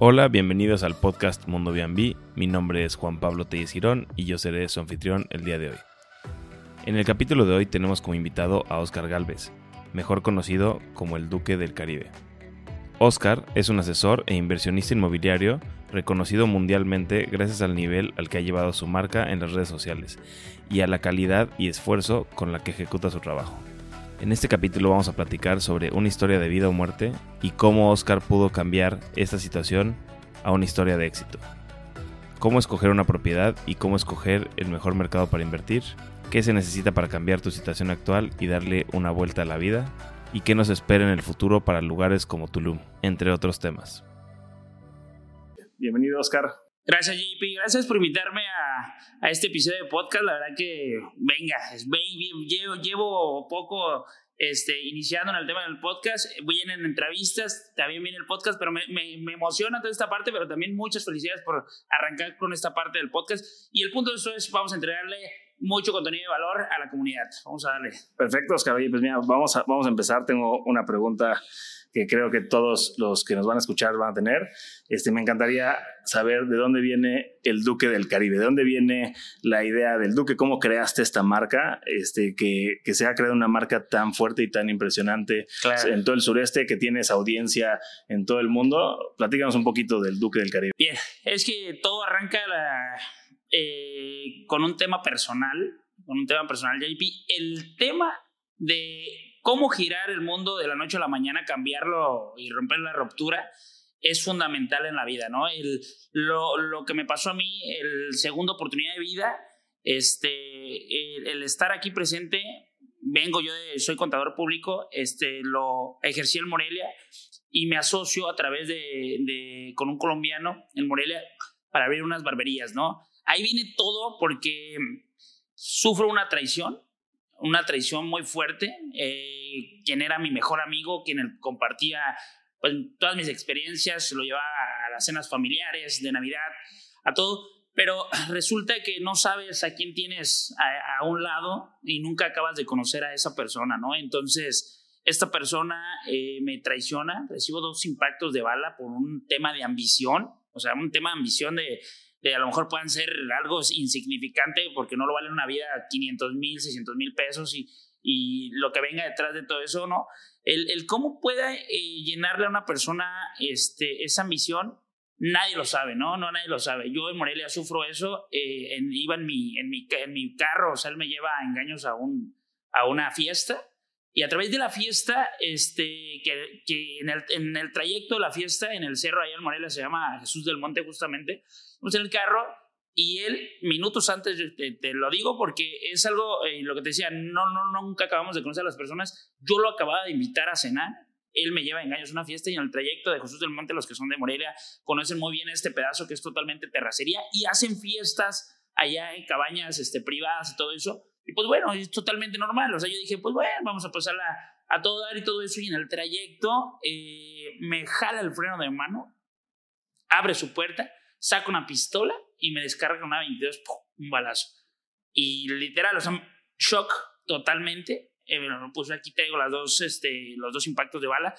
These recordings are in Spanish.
Hola, bienvenidos al podcast Mundo B&B. Mi nombre es Juan Pablo Telles Girón y yo seré su anfitrión el día de hoy. En el capítulo de hoy tenemos como invitado a Oscar Galvez, mejor conocido como el Duque del Caribe. Oscar es un asesor e inversionista inmobiliario reconocido mundialmente gracias al nivel al que ha llevado su marca en las redes sociales y a la calidad y esfuerzo con la que ejecuta su trabajo. En este capítulo vamos a platicar sobre una historia de vida o muerte y cómo Oscar pudo cambiar esta situación a una historia de éxito. Cómo escoger una propiedad y cómo escoger el mejor mercado para invertir. Qué se necesita para cambiar tu situación actual y darle una vuelta a la vida. Y qué nos espera en el futuro para lugares como Tulum, entre otros temas. Bienvenido, Oscar. Gracias, JP. Gracias por invitarme a, a, este episodio de podcast. La verdad que, venga, llevo, llevo poco este, iniciando en el tema del podcast. Vienen entrevistas, también viene el podcast, pero me, me, emociona toda esta parte, pero también muchas felicidades por arrancar con esta parte del podcast. Y el punto de eso es, vamos a entregarle mucho contenido de valor a la comunidad. Vamos a darle. Perfecto, Oscar. Pues mira, vamos a, vamos a empezar. Tengo una pregunta que creo que todos los que nos van a escuchar van a tener. Este, me encantaría saber de dónde viene el Duque del Caribe, de dónde viene la idea del Duque, cómo creaste esta marca, este, que, que se ha creado una marca tan fuerte y tan impresionante claro. en todo el sureste, que tienes audiencia en todo el mundo. Platícanos un poquito del Duque del Caribe. Bien, es que todo arranca la, eh, con un tema personal, con un tema personal, JP. El tema de cómo girar el mundo de la noche a la mañana, cambiarlo y romper la ruptura, es fundamental en la vida, ¿no? El, lo, lo que me pasó a mí, el segunda oportunidad de vida, este, el, el estar aquí presente, vengo yo de, soy contador público, este, lo ejercí en Morelia y me asocio a través de, de, con un colombiano en Morelia para abrir unas barberías, ¿no? Ahí viene todo porque sufro una traición, una traición muy fuerte. Eh, quien era mi mejor amigo, quien compartía pues, todas mis experiencias, lo llevaba a las cenas familiares, de Navidad, a todo. Pero resulta que no sabes a quién tienes a, un lado y nunca acabas de conocer a esa persona, ¿no? Entonces, esta persona eh, me traiciona, recibo dos impactos de bala por un tema de ambición, o sea, un tema de ambición de, de a lo mejor puedan ser algo insignificante porque no lo vale una vida 500 mil, 600 mil pesos y, y lo que venga detrás de todo eso, ¿no? El, el cómo pueda eh, llenarle a una persona este, esa ambición, nadie lo sabe, ¿no? No, nadie lo sabe. Yo en Morelia sufro eso, eh, en, iba en mi, en, mi, en mi carro, o sea, él me lleva a engaños a, un, a una fiesta. Y a través de la fiesta, este, que, que en, el, en el trayecto de la fiesta, en el cerro allá en Morelia, se llama Jesús del Monte justamente, Vamos en el carro y él, minutos antes, te, te lo digo porque es algo, eh, lo que te decía, no, no, nunca acabamos de conocer a las personas. Yo lo acababa de invitar a cenar. Él me lleva a engaños a una fiesta y en el trayecto de Jesús del Monte, los que son de Morelia, conocen muy bien este pedazo que es totalmente terracería y hacen fiestas allá en cabañas este, privadas y todo eso. Y pues bueno, es totalmente normal. O sea, yo dije, pues bueno, vamos a pasarla a todo dar y todo eso. Y en el trayecto eh, me jala el freno de mano, abre su puerta saca una pistola y me descarga una 22, ¡pum! un balazo. Y literal, o sea, shock totalmente. Eh, bueno, pues aquí traigo las dos, este, los dos impactos de bala.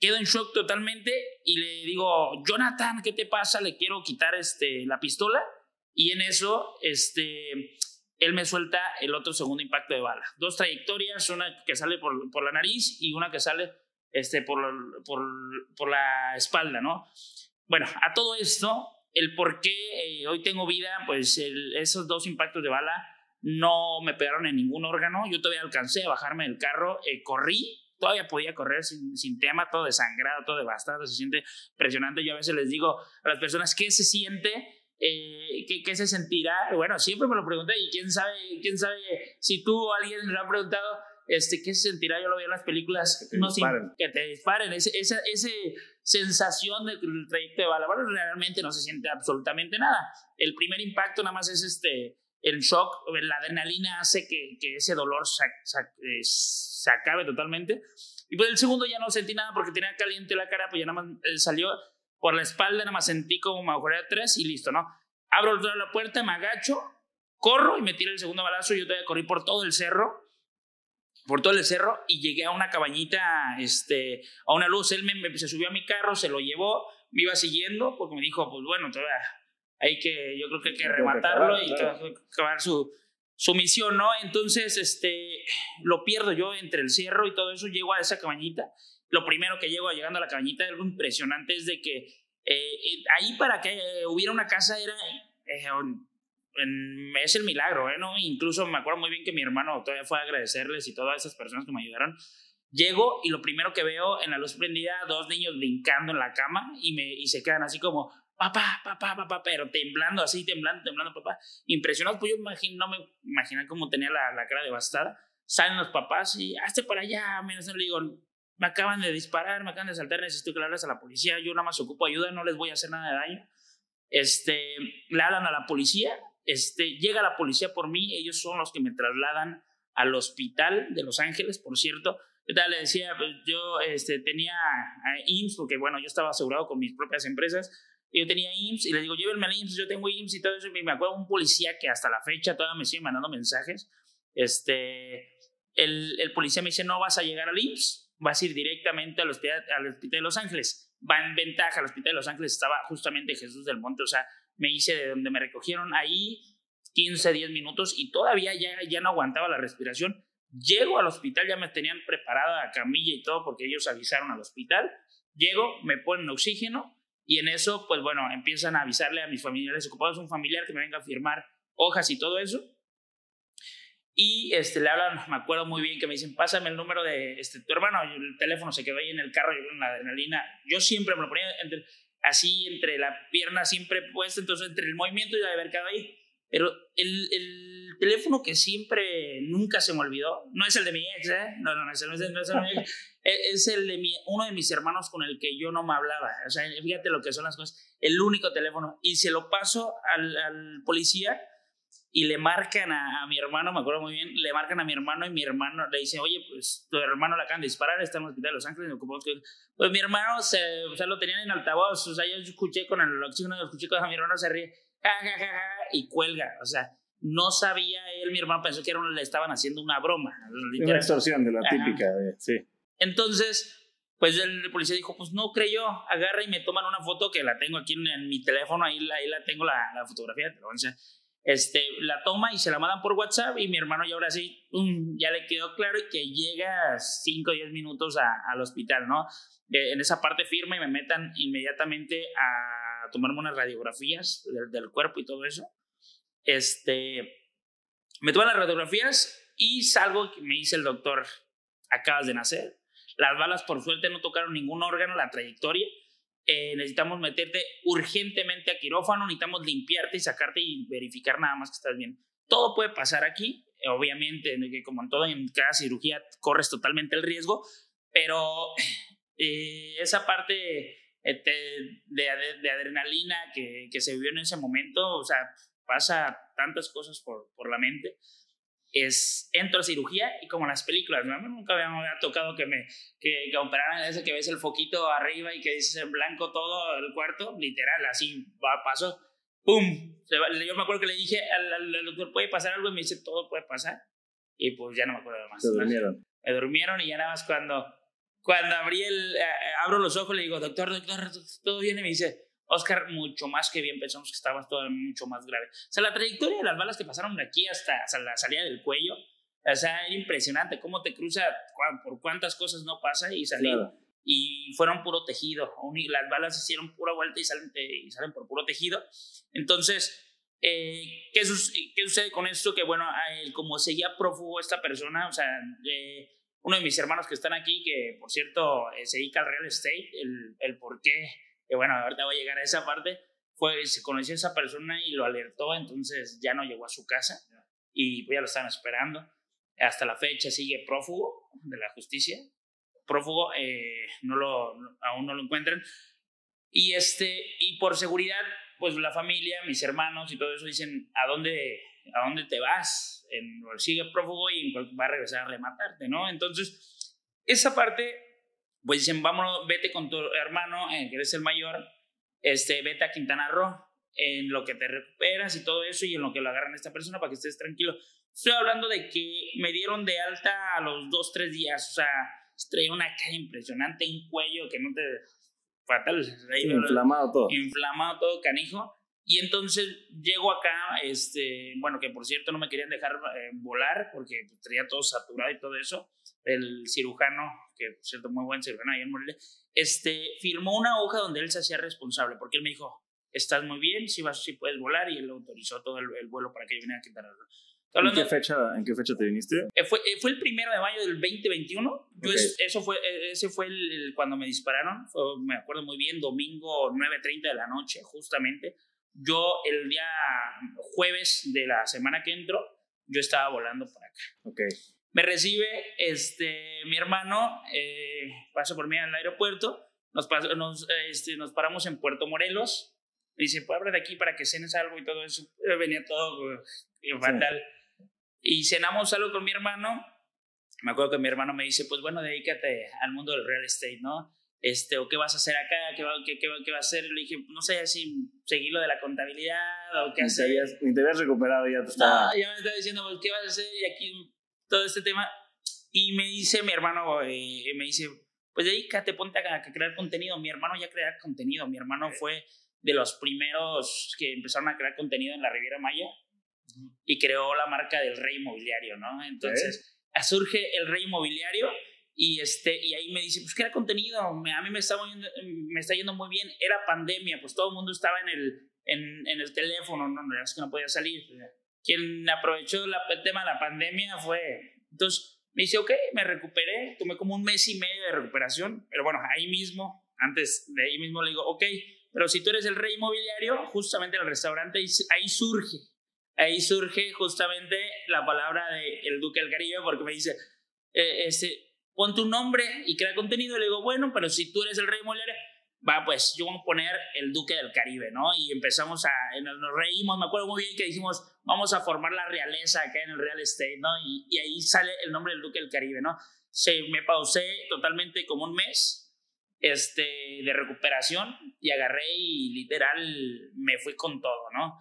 Quedo en shock totalmente y le digo, Jonathan, ¿qué te pasa? Le quiero quitar este, la pistola. Y en eso, este, él me suelta el otro segundo impacto de bala. Dos trayectorias, una que sale por, por la nariz y una que sale este, por, por, por la espalda, ¿no? Bueno, a todo esto, el por qué eh, hoy tengo vida, pues el, esos dos impactos de bala no me pegaron en ningún órgano. Yo todavía alcancé a bajarme del carro, eh, corrí, todavía podía correr sin, sin, tema, todo desangrado, todo devastado, se siente impresionante. Yo a veces les digo a las personas, ¿qué se siente? Eh, ¿qué, ¿qué, se sentirá? Bueno, siempre me lo pregunté y quién sabe, quién sabe si tú o alguien me lo ha preguntado, este, ¿qué se sentirá? Yo lo veo en las películas, que te no, disparen, que te disparen ese, esa, ese sensación del trayecto de bala. Bueno, realmente no se siente absolutamente nada. El primer impacto nada más es este, el shock, la adrenalina hace que, que ese dolor se, se, se, acabe totalmente. Y pues el segundo ya no sentí nada porque tenía caliente la cara, pues ya nada más eh, salió por la espalda, nada más sentí como me de tres y listo, ¿no? Abro la puerta, me agacho, corro y me tiro el segundo balazo. Yo todavía corrí por todo el cerro por todo el cerro y llegué a una cabañita, este, a una luz. Él me, me, se subió a mi carro, se lo llevó, me iba siguiendo porque me dijo, pues bueno, todavía hay que, yo creo que hay que rematarlo y acabar su, su misión, ¿no? Entonces, este, lo pierdo yo entre el cierro y todo eso, llego a esa cabañita. Lo primero que llego llegando a la cabañita, algo impresionante es de que eh, ahí para que hubiera una casa era... Eh, es el milagro, ¿eh? ¿no? Incluso me acuerdo muy bien que mi hermano todavía fue a agradecerles y todas esas personas que me ayudaron. Llego y lo primero que veo en la luz prendida, dos niños brincando en la cama y, me, y se quedan así como, papá, papá, papá, pero temblando así, temblando, temblando, papá. Impresionados, pues yo imagino, no me imaginé cómo tenía la, la, cara devastada. Salen los papás y, hazte para allá, me le digo, me acaban de disparar, me acaban de saltar, necesito que le hables a la policía, yo nada más ocupo ayuda, no les voy a hacer nada de daño. Este, le hablan a la policía, este, llega la policía por mí, ellos son los que me trasladan al hospital de Los Ángeles, por cierto. Le decía, pues, yo este, tenía IMSS, porque bueno, yo estaba asegurado con mis propias empresas, yo tenía IMSS y le digo, llévenme al IMSS, yo tengo IMSS y todo eso. Y me acuerdo un policía que hasta la fecha todavía me sigue mandando mensajes. Este, el, el policía me dice, no vas a llegar al IMSS, vas a ir directamente al hospital, al hospital de Los Ángeles. Va en ventaja, al hospital de Los Ángeles estaba justamente Jesús del Monte, o sea, me hice de donde me recogieron ahí 15, 10 minutos y todavía ya, ya no aguantaba la respiración. Llego al hospital, ya me tenían preparada la camilla y todo porque ellos avisaron al hospital. Llego, me ponen oxígeno y en eso, pues bueno, empiezan a avisarle a mis familiares ocupados, un familiar que me venga a firmar hojas y todo eso. Y este, le hablan, me acuerdo muy bien que me dicen, pásame el número de este, tu hermano. el teléfono se quedó ahí en el carro, yo en la adrenalina. Yo siempre me lo ponía entre, así entre la pierna siempre puesta, entonces entre el movimiento y haber quedado ahí. Pero el, el, teléfono que siempre, nunca se me olvidó, no es el de mi ex, ¿eh? No, no, no, es, el, no es el de mi ex, es el de mi, uno de mis hermanos con el que yo no me hablaba. O sea, fíjate lo que son las cosas. El único teléfono. Y se lo paso al, al policía y le marcan a, mi hermano, me acuerdo muy bien, le marcan a mi hermano y mi hermano le dice, oye, pues tu hermano le acaban de disparar, está en el hospital de Los Ángeles. Pues mi hermano, se, o sea, lo tenían en altavoz, o sea, yo escuché con el oxígeno, escuché con mi hermano se ríe, ja, ja, ja, ja, y cuelga, o sea, no sabía él, mi hermano pensó que era le estaban haciendo una broma. Una extorsión de la típica, sí. Entonces, pues el policía dijo, pues no creyó, agarra y me toman una foto que la tengo aquí en, mi teléfono, ahí, ahí la tengo la, la fotografía, sea este, la toma y se la mandan por WhatsApp y mi hermano ya ahora sí, ya le quedó claro y que llega 5 o 10 minutos al hospital, ¿no? en esa parte firma y me metan inmediatamente a tomarme unas radiografías del, cuerpo y todo eso. Este, me toman las radiografías y salgo y me dice el doctor, acabas de nacer. Las balas por suerte no tocaron ningún órgano, la trayectoria eh, necesitamos meterte urgentemente a quirófano, necesitamos limpiarte y sacarte y verificar nada más que estás bien. Todo puede pasar aquí, obviamente, como en todo, en cada cirugía corres totalmente el riesgo, pero eh, esa parte de, de, adrenalina que, que, se vivió en ese momento, o sea, pasa tantas cosas por, por la mente es entro a cirugía y como en las películas, ¿no? nunca me había tocado que me que, que operaran ese que ves el foquito arriba y que dices en blanco todo el cuarto, literal, así va, paso, ¡pum! Yo me acuerdo que le dije al, doctor, ¿puede pasar algo? Y me dice, todo puede pasar. Y pues ya no me acuerdo de más. Se durmieron. Me durmieron y ya nada más cuando, cuando abrí el, eh, abro los ojos le digo, doctor, doctor, todo bien. Y me dice, Oscar, mucho más que bien pensamos que estaba todo mucho más grave. O sea, la trayectoria de las balas que pasaron de aquí hasta, la salida del cuello, o sea, era impresionante cómo te cruza, por cuántas cosas no pasa y salió. Y fueron puro tejido. Las balas hicieron pura vuelta y salen, y salen por puro tejido. Entonces, eh, ¿qué, ¿qué, sucede con esto? Que bueno, como seguía prófugo esta persona, o sea, eh, uno de mis hermanos que están aquí, que por cierto eh, se dedica al real estate, el, el por qué que bueno, ahorita voy a llegar a esa parte, fue, se conoció a esa persona y lo alertó, entonces ya no llegó a su casa y pues ya lo estaban esperando. Hasta la fecha sigue prófugo de la justicia, prófugo, eh, no lo, aún no lo encuentran. Y, este, y por seguridad, pues la familia, mis hermanos y todo eso dicen, ¿a dónde, a dónde te vas? En, sigue prófugo y va a regresar a rematarte, ¿no? Entonces, esa parte pues dicen, vámonos, vete con tu hermano, eh, que eres el mayor, este, vete a Quintana Roo, en lo que te recuperas y todo eso, y en lo que lo agarran a esta persona para que estés tranquilo. Estoy hablando de que me dieron de alta a los dos, tres días, o sea, traía una cara impresionante, un cuello que no te... fatal. inflamado todo. Inflamado todo, canijo. Y entonces llego acá, este, bueno, que por cierto no me querían dejar eh, volar porque traía todo saturado y todo eso. El cirujano, que por cierto, muy buen cirujano ahí en Morelia, este, firmó una hoja donde él se hacía responsable porque él me dijo, estás muy bien, si vas, si puedes volar y él autorizó todo el, vuelo para que yo viniera a Quintana Roo. ¿En qué, fecha, ¿En qué fecha te viniste? Eh, fue, eh, fue el primero de mayo del 2021. eso fue, ese fue el, cuando me dispararon. me acuerdo muy bien, domingo 9.30 de la noche, justamente. Yo el día jueves de la semana que entro, yo estaba volando por acá. Okay. Me recibe este, mi hermano, eh, pasa por mí al aeropuerto, nos, nos, este, nos paramos en Puerto Morelos, me dice, pues abre de aquí para que cenes algo y todo eso. Venía todo eh, fatal. Y cenamos algo con mi hermano. Me acuerdo que mi hermano me dice, pues bueno, dedícate al mundo del real estate, ¿no? Este, o qué vas a hacer acá, qué va, qué, qué, qué va a hacer. Le dije, no sé si seguir lo de la contabilidad o qué hacer. Ni te habías recuperado, ya te estaba. No, ya me estaba diciendo, pues, ¿qué vas a hacer? Y aquí todo este tema. Y me dice mi hermano, eh, me dice, pues dedícate, ponte a, a, crear contenido. Mi hermano ya crea contenido. Mi hermano fue de los primeros que empezaron a crear contenido en la Riviera Maya y creó la marca del Rey Inmobiliario, ¿no? Entonces surge el Rey Inmobiliario y, este, y ahí me dice, pues crea contenido, a mí me está, yendo, me está yendo muy bien, era pandemia, pues todo el mundo estaba en el, en, en el teléfono, no, no, es que no podía salir. Quien aprovechó la, el tema de la pandemia fue, entonces me dice, ok, me recuperé, tomé como un mes y medio de recuperación, pero bueno, ahí mismo, antes de ahí mismo le digo, ok, pero si tú eres el rey inmobiliario, justamente el restaurante ahí surge ahí surge justamente la palabra de el Duque del Caribe, porque me dice, eh, este, pon tu nombre y crea contenido. Le digo, bueno, pero si tú eres el rey inmobiliario, va, pues yo voy a poner el Duque del Caribe, ¿no? Y empezamos a, nos reímos, me acuerdo muy bien que dijimos, vamos a formar la realeza acá en el real estate, ¿no? Y, y ahí sale el nombre del Duque del Caribe, ¿no? Se, me pausé totalmente como un mes este, de recuperación y agarré y literal me fui con todo, ¿no?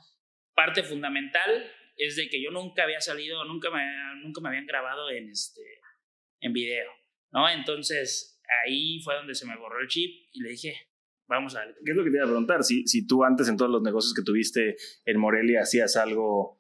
parte fundamental es de que yo nunca había salido, nunca me, nunca me habían grabado en, este, en video, ¿no? Entonces ahí fue donde se me borró el chip y le dije, vamos a ver. ¿Qué es lo que te iba a preguntar? Si, si tú antes en todos los negocios que tuviste en Morelia hacías algo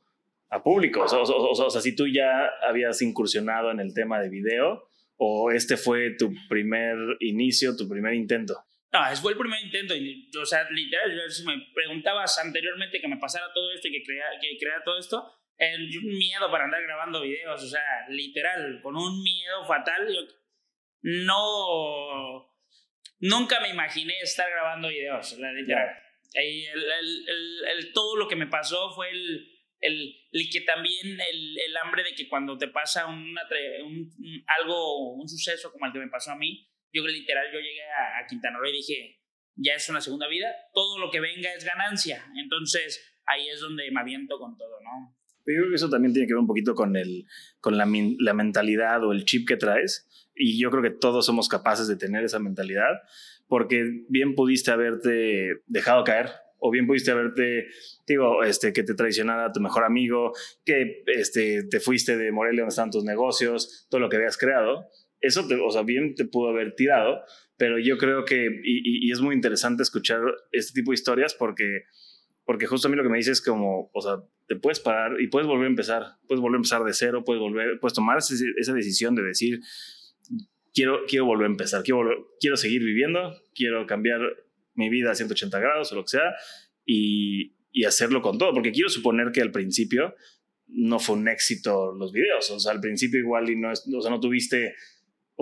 a público, o, sea, si tú ya habías incursionado en el tema de video o este fue tu primer inicio, tu primer intento. No, fue el primer intento. O sea, literal, si me preguntabas anteriormente que me pasara todo esto y que crea, que crea todo esto, el, miedo para andar grabando videos, o sea, literal, con un miedo fatal. Yo no. Nunca me imaginé estar grabando videos, la literal. Y el, el, el, todo lo que me pasó fue el, el, que también el, el, hambre de que cuando te pasa una, un, algo, un suceso como el que me pasó a mí, yo literal, yo llegué a, Quintana Roo y dije, ya es una segunda vida, todo lo que venga es ganancia. Entonces ahí es donde me aviento con todo, ¿no? Yo creo que eso también tiene que ver un poquito con, el, con la, la mentalidad o el chip que traes. Y yo creo que todos somos capaces de tener esa mentalidad, porque bien pudiste haberte dejado caer, o bien pudiste haberte, digo, este, que te traicionara tu mejor amigo, que este, te fuiste de Morelia donde están tus negocios, todo lo que habías creado. Eso, te, o sea, bien te pudo haber tirado, pero yo creo que, y, es muy interesante escuchar este tipo de historias porque, porque justo a mí lo que me dices es como, o sea, te puedes parar y puedes volver a empezar, puedes volver a empezar de cero, puedes volver, puedes tomar esa decisión de decir, quiero, quiero volver a empezar, quiero, quiero seguir viviendo, quiero cambiar mi vida a 180 grados o lo que sea y, y hacerlo con todo, porque quiero suponer que al principio no fue un éxito los videos, o sea, al principio igual y no, o sea, no tuviste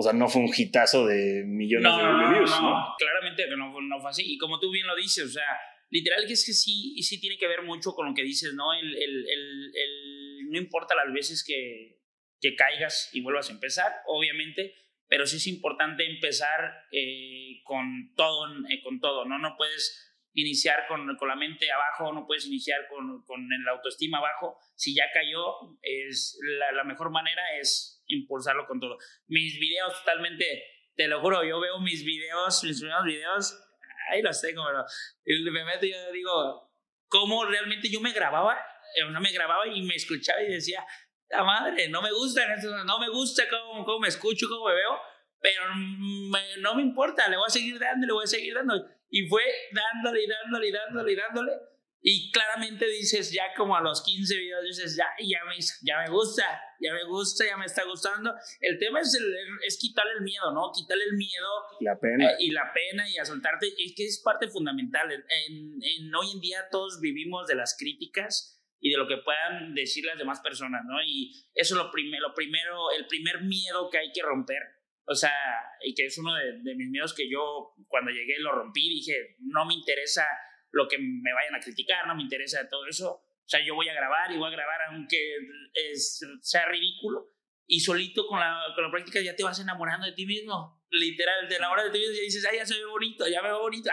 o sea, no fue un hitazo de millones de views, no, no, claramente que no, no, fue así. Y como tú bien lo dices, o sea, literal que es que sí, sí tiene que ver mucho con lo que dices, ¿no? El, el, el, el no importa las veces que, que, caigas y vuelvas a empezar, obviamente, pero sí es importante empezar eh, con todo, eh, con todo, ¿no? No puedes iniciar con, con, la mente abajo, no puedes iniciar con, con la autoestima abajo. Si ya cayó, es la, la mejor manera es impulsarlo con todo. Mis videos totalmente, te lo juro, yo veo mis videos, mis primeros videos, ahí los tengo, pero me meto y yo digo, ¿cómo realmente yo me grababa? Eh, no me grababa y me escuchaba y decía, la madre, no me gusta, no me gusta cómo, cómo me escucho, cómo me veo, pero no me importa, le voy a seguir dando, le voy a seguir dando. Y fue dándole y dándole y dándole y dándole. Y claramente dices, ya como a los 15 videos, dices, ya, ya, me, ya me gusta, ya me gusta, ya me está gustando. El tema es, el, es quitarle el miedo, ¿no? Quitarle el miedo. La pena. Eh, y la pena y a soltarte. Es que es parte fundamental. En, en, hoy en día todos vivimos de las críticas y de lo que puedan decir las demás personas, ¿no? Y eso es lo, primero lo primero, el primer miedo que hay que romper. O sea, y que es uno de, de mis miedos que yo cuando llegué lo rompí, dije, no me interesa lo que me vayan a criticar, no me interesa todo eso. O sea, yo voy a grabar y voy a grabar aunque es, sea ridículo. Y solito con la, con la práctica ya te vas enamorando de ti mismo. Literal, te enamoras de ti mismo y dices, ay, ya se ve bonito, ya me veo bonito.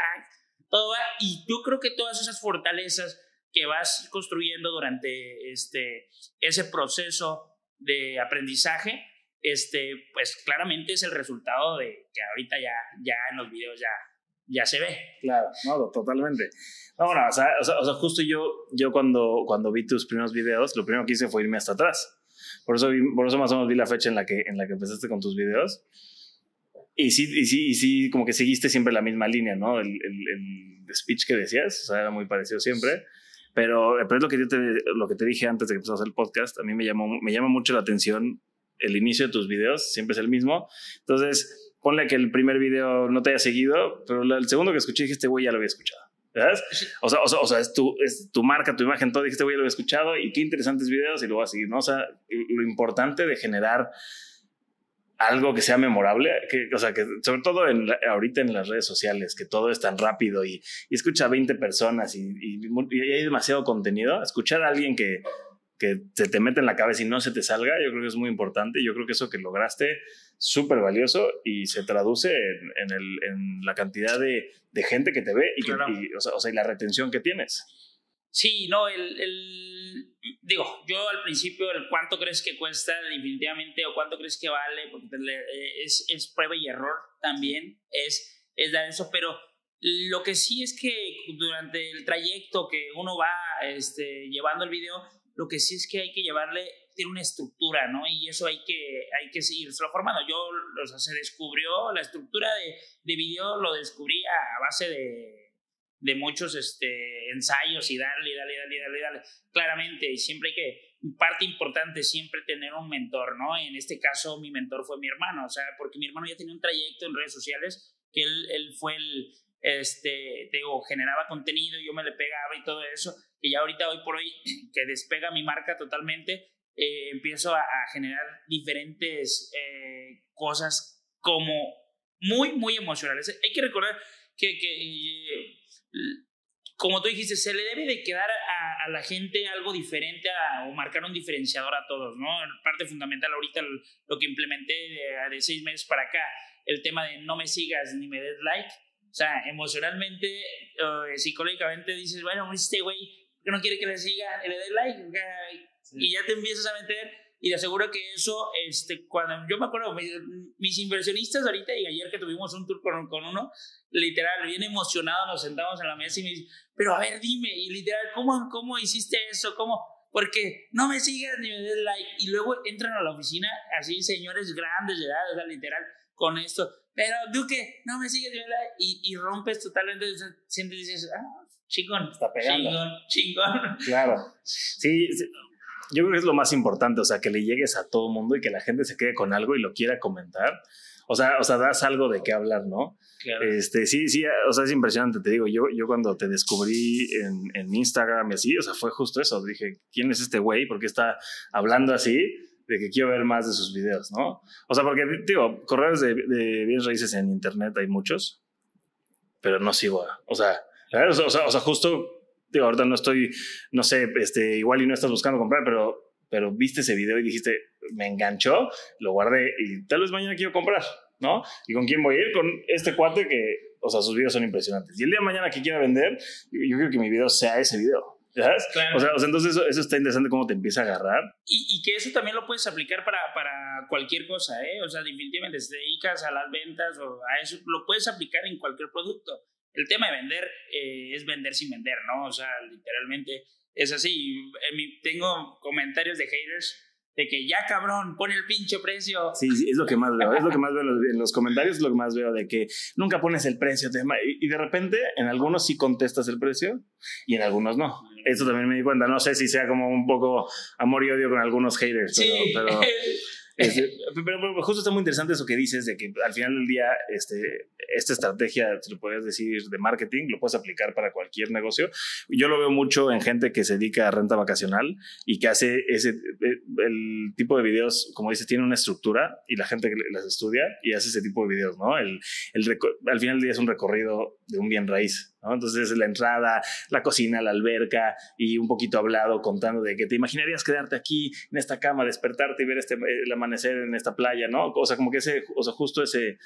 todo va. Y yo creo que todas esas fortalezas que vas construyendo durante este, ese proceso de aprendizaje, este, pues claramente es el resultado de que ahorita ya, ya en los videos ya, ya se ve. Claro, no, totalmente. No, bueno, o sea, o sea, justo yo, yo cuando, cuando vi tus primeros videos, lo primero que hice fue irme hasta atrás. Por eso, por eso más o menos vi la fecha en la que, en la que empezaste con tus videos. Y sí, y sí, y sí, como que seguiste siempre la misma línea, ¿no? El, el, el speech que decías, o sea, era muy parecido siempre. Pero, pero es lo que, yo te, lo que te dije antes de que empezaras el podcast, a mí me, llamó, me llama mucho la atención el inicio de tus videos, siempre es el mismo. Entonces, ponle que el primer video no te haya seguido, pero el segundo que escuché dijiste, güey, ya lo había escuchado. ¿Sabes? O sea, o sea, o sea es, tu, es tu marca, tu imagen, todo. Dijiste, güey, lo había escuchado y qué interesantes videos y lo voy a seguir, ¿no? O sea, lo importante de generar algo que sea memorable, que, o sea, que sobre todo en ahorita en las redes sociales, que todo es tan rápido y, y escucha a 20 personas y, y, y, hay demasiado contenido, escuchar a alguien que, que se te mete en la cabeza y no se te salga, yo creo que es muy importante. Yo creo que eso que lograste, súper valioso y se traduce en, el, en la cantidad de, de, gente que te ve y, o, sea, o, sea, y la retención que tienes. Sí, no, el, el, digo, yo al principio el cuánto crees que cuesta definitivamente o cuánto crees que vale, porque eh, es, es prueba y error también, es, es dar eso, pero lo que sí es que durante el trayecto que uno va este, llevando el video, lo que sí es que hay que llevarle, tiene una estructura, ¿no? Y eso hay que, hay que seguirlo formando. Yo, o sea, se descubrió la estructura de, de video, lo descubrí a base de, de muchos este, ensayos y darle, dale, dale, dale, dale. Claramente, siempre hay que, parte importante, siempre tener un mentor, ¿no? En este caso, mi mentor fue mi hermano, o sea, porque mi hermano ya tenía un trayecto en redes sociales, que él, él fue el, este, digo, generaba contenido, yo me le pegaba y todo eso, y ya ahorita, hoy por hoy, que despega mi marca totalmente, eh, empiezo a, generar diferentes eh, cosas como muy, muy emocionales. Hay que recordar que, que como tú dijiste, se le debe de quedar a, a la gente algo diferente o marcar un diferenciador a todos, ¿no? Parte fundamental ahorita lo, que implementé de, de seis meses para acá, el tema de no me sigas ni me des like, o sea, emocionalmente, uh, psicológicamente dices, bueno, este güey no quiere que le siga, le dé like, y ya te empiezas a meter. Y te aseguro que eso, este, cuando yo me acuerdo, mis, inversionistas ahorita y ayer que tuvimos un tour con, con uno, literal, bien emocionado, nos sentamos en la mesa y me dice, pero a ver, dime, y literal, ¿cómo, cómo hiciste eso? ¿Cómo? Porque no me sigas ni me des like. Y luego entran a la oficina así, señores grandes de edad, o sea, literal, con esto pero Duque, no me sigues, y, y rompes totalmente, siempre dices, ah, chingón, está pegando. Chingón, chingón. Claro. Sí, yo creo que es lo más importante, o sea, que le llegues a todo mundo y que la gente se quede con algo y lo quiera comentar. O sea, o sea, das algo de qué hablar, ¿no? Claro. Este, sí, sí, o sea, es impresionante, te digo, yo, yo cuando te descubrí en, en Instagram y así, o sea, fue justo eso, dije, ¿quién es este güey? ¿Por qué está hablando así? de que quiero ver más de sus videos, ¿no? O sea, porque, digo, correos de, de bienes raíces en internet hay muchos, pero no sigo, o sea, o sea, o sea, justo, digo, ahorita no estoy, no sé, este, igual y no estás buscando comprar, pero, pero viste ese video y dijiste, me enganchó, lo guardé y tal vez mañana quiero comprar, ¿no? ¿Y con quién voy a ir? Con este cuate que, o sea, sus videos son impresionantes. Y el día de mañana que quiera vender, yo, yo quiero que mi video sea ese video. ¿Sabes? O, sea, entonces eso, eso, está interesante cómo te empieza a agarrar. Y, y, que eso también lo puedes aplicar para, para cualquier cosa, ¿eh? O sea, definitivamente, si te dedicas a las ventas o a eso, lo puedes aplicar en cualquier producto. El tema de vender eh, es vender sin vender, ¿no? O sea, literalmente es así. tengo comentarios de haters de que ya cabrón, pone el pinche precio. Sí, sí, es lo que más veo, es lo que más veo en los comentarios, es lo que más veo de que nunca pones el precio y de repente en algunos sí contestas el precio y en algunos no. Eso también me di cuenta, no sé si sea como un poco amor y odio con algunos haters, sí. pero Este, pero, justo está muy interesante eso que dices de que al final del día este, esta estrategia, si lo puedes decir, de marketing, lo puedes aplicar para cualquier negocio. Yo lo veo mucho en gente que se dedica a renta vacacional y que hace ese, eh, el tipo de videos, como dices, tiene una estructura y la gente las estudia y hace ese tipo de videos, ¿no? El, el, al final del día es un recorrido de un bien raíz. ¿no? Entonces la entrada, la cocina, la alberca y un poquito hablado contando de que te imaginarías quedarte aquí en esta cama, despertarte y ver este, el amanecer en esta playa, ¿no? O sea, como que ese, o sea, justo ese,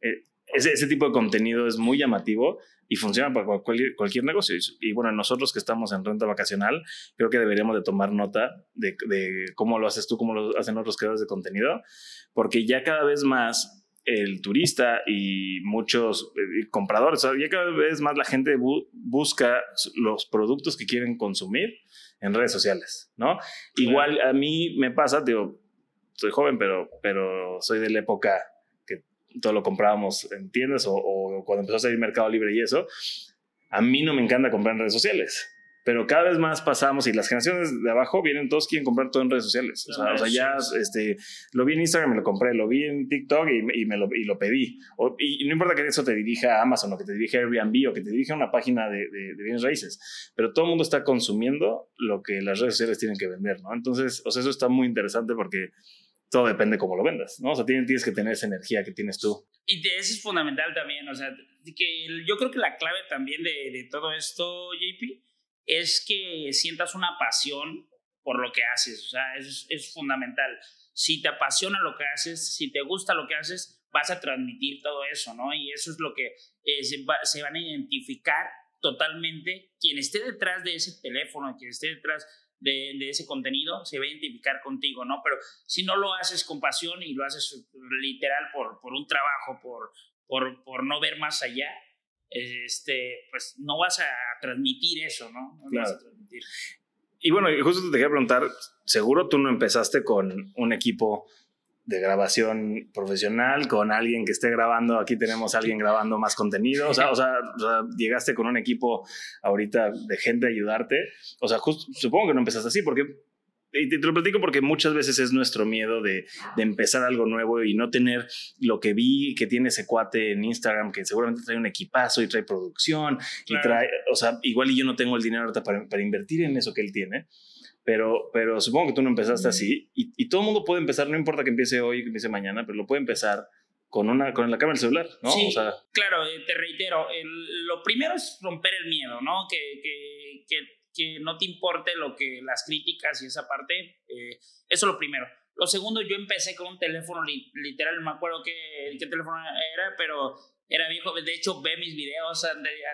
eh, ese, tipo de contenido es muy llamativo y funciona para cualquier, cualquier negocio. Y, bueno, nosotros que estamos en renta vacacional, creo que deberíamos de tomar nota de, de cómo lo haces tú, cómo lo hacen otros creadores de contenido, porque ya cada vez más el turista y muchos eh, compradores, o sea, ya cada vez más la gente busca los productos que quieren consumir en redes sociales, ¿no? Igual a mí me pasa, digo, soy joven, pero, pero soy de la época que todo lo comprábamos en tiendas o, o cuando empezó a salir Mercado Libre y eso. A mí no me encanta comprar en redes sociales pero cada vez más pasamos y las generaciones de abajo vienen, todos quieren comprar todo en redes sociales. O sea, o sea ya este, lo vi en Instagram, me lo compré, lo vi en TikTok y, y me lo, y lo pedí. y, no importa que eso te dirija a Amazon o que te dirija a Airbnb o que te dirija a una página de, de, de, bienes raíces, pero todo el mundo está consumiendo lo que las redes sociales tienen que vender, ¿no? Entonces, o sea, eso está muy interesante porque todo depende cómo lo vendas, ¿no? O sea, tienes, tienes que tener esa energía que tienes tú. Y eso es fundamental también, o sea, que yo creo que la clave también de, de todo esto, JP, es que sientas una pasión por lo que haces, o sea, es, es fundamental. Si te apasiona lo que haces, si te gusta lo que haces, vas a transmitir todo eso, ¿no? Y eso es lo que eh, se, se, van a identificar totalmente. Quien esté detrás de ese teléfono, quien esté detrás de, de, ese contenido, se va a identificar contigo, ¿no? Pero si no lo haces con pasión y lo haces literal por, por un trabajo, por, por, por no ver más allá, este, pues no vas a transmitir eso, ¿no? claro. Y bueno, justo te quería preguntar, seguro tú no empezaste con un equipo de grabación profesional, con alguien que esté grabando, aquí tenemos a alguien grabando más contenido, o sea, o sea, llegaste con un equipo ahorita de gente a ayudarte, o sea, justo, supongo que no empezaste así, porque y te, lo platico porque muchas veces es nuestro miedo de, de, empezar algo nuevo y no tener lo que vi que tiene ese cuate en Instagram, que seguramente trae un equipazo y trae producción y trae, o sea, igual y yo no tengo el dinero ahorita para, para invertir en eso que él tiene. Pero, pero supongo que tú no empezaste así y, y, todo el mundo puede empezar, no importa que empiece hoy, que empiece mañana, pero lo puede empezar con, una, con la cámara del celular, ¿no? Sí, o sea, claro, eh, te reitero, el, lo primero es romper el miedo, ¿no? Que, que, que que no te importe lo que las críticas y esa parte, eh, eso es lo primero. Lo segundo, yo empecé con un teléfono literal, no me acuerdo qué, qué teléfono era, pero era viejo. De hecho, ve mis videos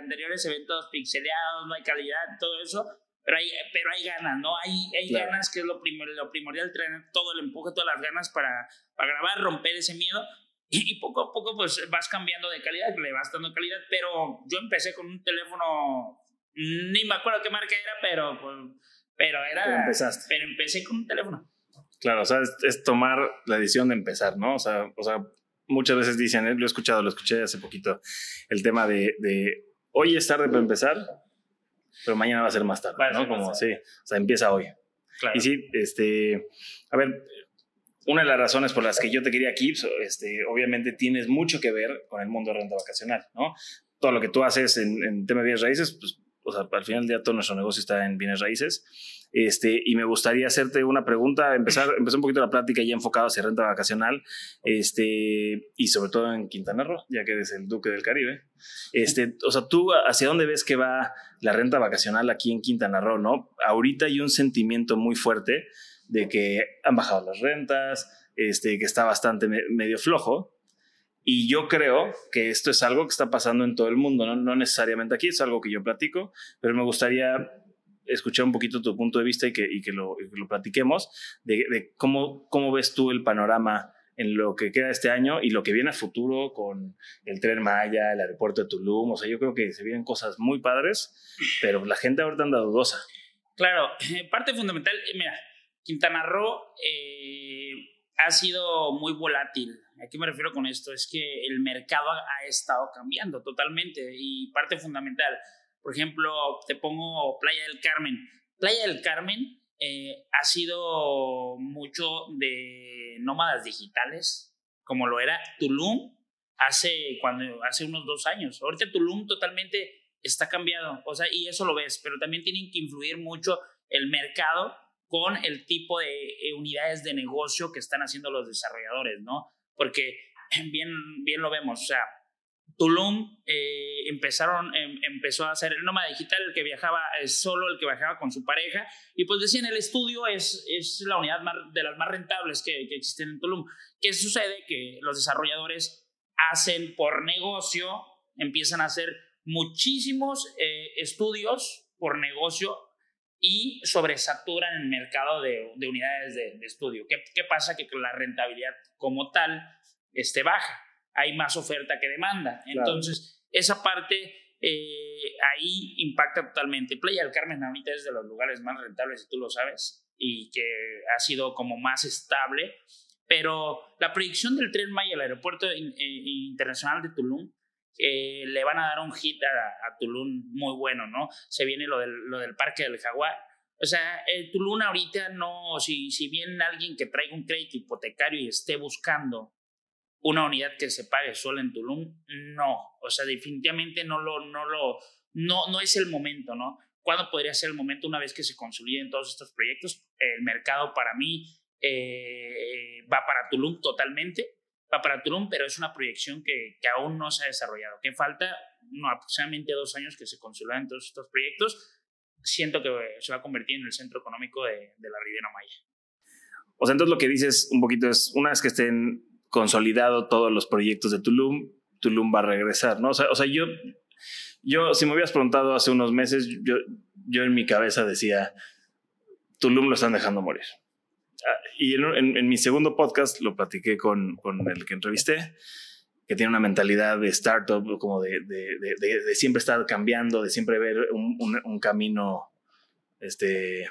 anteriores, eventos pixeleados, no hay calidad, todo eso. Pero hay, pero hay ganas, ¿no? Hay, hay ganas, que es lo, lo primordial, tener todo el empuje, todas las ganas para, para grabar, romper ese miedo. Y, y, poco a poco, pues vas cambiando de calidad, le vas dando calidad. Pero yo empecé con un teléfono ni me acuerdo qué marca era, pero, pues, pero era. Pero empezaste. Pero empecé con un teléfono. Claro, o sea, es, tomar la decisión de empezar, ¿no? O sea, o sea muchas veces dicen, lo he escuchado, lo escuché hace poquito, el tema de, de hoy es tarde para empezar, pero mañana va a ser más tarde, ¿no? Como, sí, o sea, empieza hoy. Claro. Y sí, este, a ver, una de las razones por las que yo te quería aquí, este, obviamente tienes mucho que ver con el mundo de renta vacacional, ¿no? Todo lo que tú haces en, en tema de bienes raíces, pues o sea, al final del día todo nuestro negocio está en bienes raíces. Este, y me gustaría hacerte una pregunta, empezar, empezar un poquito la plática ya enfocada hacia renta vacacional, este, y sobre todo en Quintana Roo, ya que eres el duque del Caribe. Este, o sea, tú, ¿hacia dónde ves que va la renta vacacional aquí en Quintana Roo, no? Ahorita hay un sentimiento muy fuerte de que han bajado las rentas, este, que está bastante medio flojo, y yo creo que esto es algo que está pasando en todo el mundo, no, no necesariamente aquí, es algo que yo platico, pero me gustaría escuchar un poquito tu punto de vista y que, y que, lo, lo, platiquemos de, de, cómo, cómo ves tú el panorama en lo que queda este año y lo que viene a futuro con el tren Maya, el aeropuerto de Tulum. O sea, yo creo que se vienen cosas muy padres, pero la gente ahorita anda dudosa. Claro, parte fundamental, mira, Quintana Roo eh, ha sido muy volátil. ¿A qué me refiero con esto? Es que el mercado ha estado cambiando totalmente y parte fundamental. Por ejemplo, te pongo Playa del Carmen. Playa del Carmen eh, ha sido mucho de nómadas digitales, como lo era Tulum hace, cuando, hace unos dos años. Ahorita Tulum totalmente está cambiado, o sea, y eso lo ves, pero también tienen que influir mucho el mercado con el tipo de eh, unidades de negocio que están haciendo los desarrolladores, ¿no? Porque bien, bien lo vemos, o sea, Tulum eh, empezaron, em, empezó a hacer el nómada digital, el que viajaba es solo, el que viajaba con su pareja, y pues decían, el estudio es, es la unidad de las más rentables que, que, existen en Tulum. ¿Qué sucede? Que los desarrolladores hacen por negocio, empiezan a hacer muchísimos eh, estudios por negocio y sobresaturan el mercado de, de unidades de, de estudio. ¿Qué, ¿Qué, pasa? Que la rentabilidad como tal esté baja hay más oferta que demanda. Entonces, esa parte eh, ahí impacta totalmente. Playa del Carmen ahorita es de los lugares más rentables, si tú lo sabes, y que ha sido como más estable. Pero la proyección del tren Maya al aeropuerto eh, internacional de Tulum eh, le van a dar un hit a, Tulum muy bueno, ¿no? Se viene lo del, lo del Parque del Jaguar. O sea, el Tulum ahorita no, si, si bien alguien que traiga un crédito hipotecario y esté buscando una unidad que se pague sola en Tulum, no. O sea, definitivamente no lo, no lo, no, no es el momento, ¿no? ¿Cuándo podría ser el momento una vez que se consoliden todos estos proyectos? El mercado para mí eh, va para Tulum totalmente, va para Tulum, pero es una proyección que, que aún no se ha desarrollado, que falta no, aproximadamente dos años que se consoliden todos estos proyectos. Siento que se va a convertir en el centro económico de, de la Riviera Maya. O sea, entonces lo que dices un poquito es, una vez que estén consolidado todos los proyectos de Tulum, Tulum va a regresar, ¿no? O sea, o sea yo, yo, si me hubieras preguntado hace unos meses, yo, yo en mi cabeza decía, Tulum lo están dejando morir. Y en, en, mi segundo podcast lo platiqué con, con, el que entrevisté, que tiene una mentalidad de startup, como de, de, de, de siempre estar cambiando, de siempre ver un, un, un, camino este,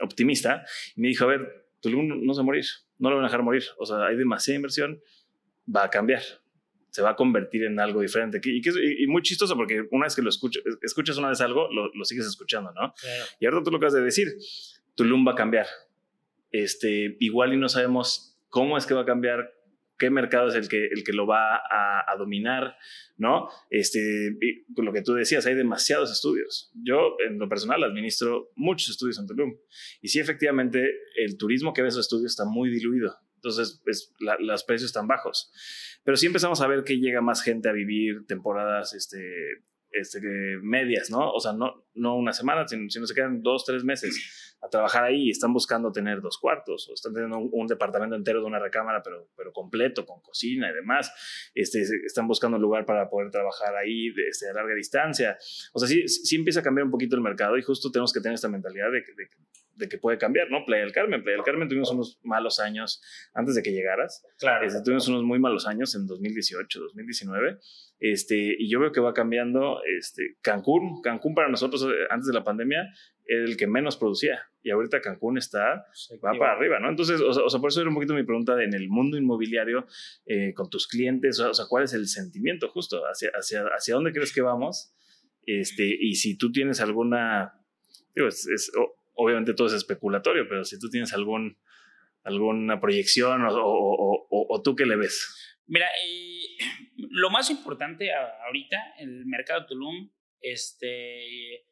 optimista. Y me dijo, a ver, Tulum no se va a morir no lo van a dejar morir. O sea, hay demasiada inversión, va a cambiar. Se va a convertir en algo diferente. Y, y, y muy chistoso porque una vez que lo escuchas, escuchas una vez algo, lo, lo sigues escuchando, ¿no? Claro. Y ahora tú lo acabas de decir, Tulum va a cambiar. Este, igual y no sabemos cómo es que va a cambiar, qué mercado es el que, el que lo va a, dominar, ¿no? Este, lo que tú decías, hay demasiados estudios. Yo, en lo personal, administro muchos estudios en Tulum. Y sí, efectivamente, el turismo que ve esos estudios está muy diluido. Entonces, pues, los precios están bajos. Pero sí empezamos a ver que llega más gente a vivir temporadas este, este, medias, ¿no? O sea, no, no una semana, sino, sino se quedan dos, tres meses a trabajar ahí y están buscando tener dos cuartos o están teniendo un, un, departamento entero de una recámara, pero, pero completo, con cocina y demás. Este, están buscando un lugar para poder trabajar ahí de, este, a larga distancia. O sea, sí, sí empieza a cambiar un poquito el mercado y justo tenemos que tener esta mentalidad de, de, de que puede cambiar, ¿no? Playa del Carmen. Playa del Carmen tuvimos unos malos años antes de que llegaras. Claro. Este, tuvimos unos muy malos años en 2018, 2019. Este, y yo veo que va cambiando este, Cancún. Cancún para nosotros antes de la pandemia era el que menos producía. Y ahorita Cancún está, va para arriba, ¿no? Entonces, o sea, o sea, por eso era un poquito mi pregunta de, en el mundo inmobiliario, eh, con tus clientes, o sea, ¿cuál es el sentimiento justo? ¿Hacia, hacia, hacia dónde crees que vamos? Este, y si tú tienes alguna, digo, es, es obviamente todo es especulatorio, pero si tú tienes algún, alguna proyección o, o, o, tú qué le ves. Mira, eh, lo más importante ahorita, el mercado Tulum, este,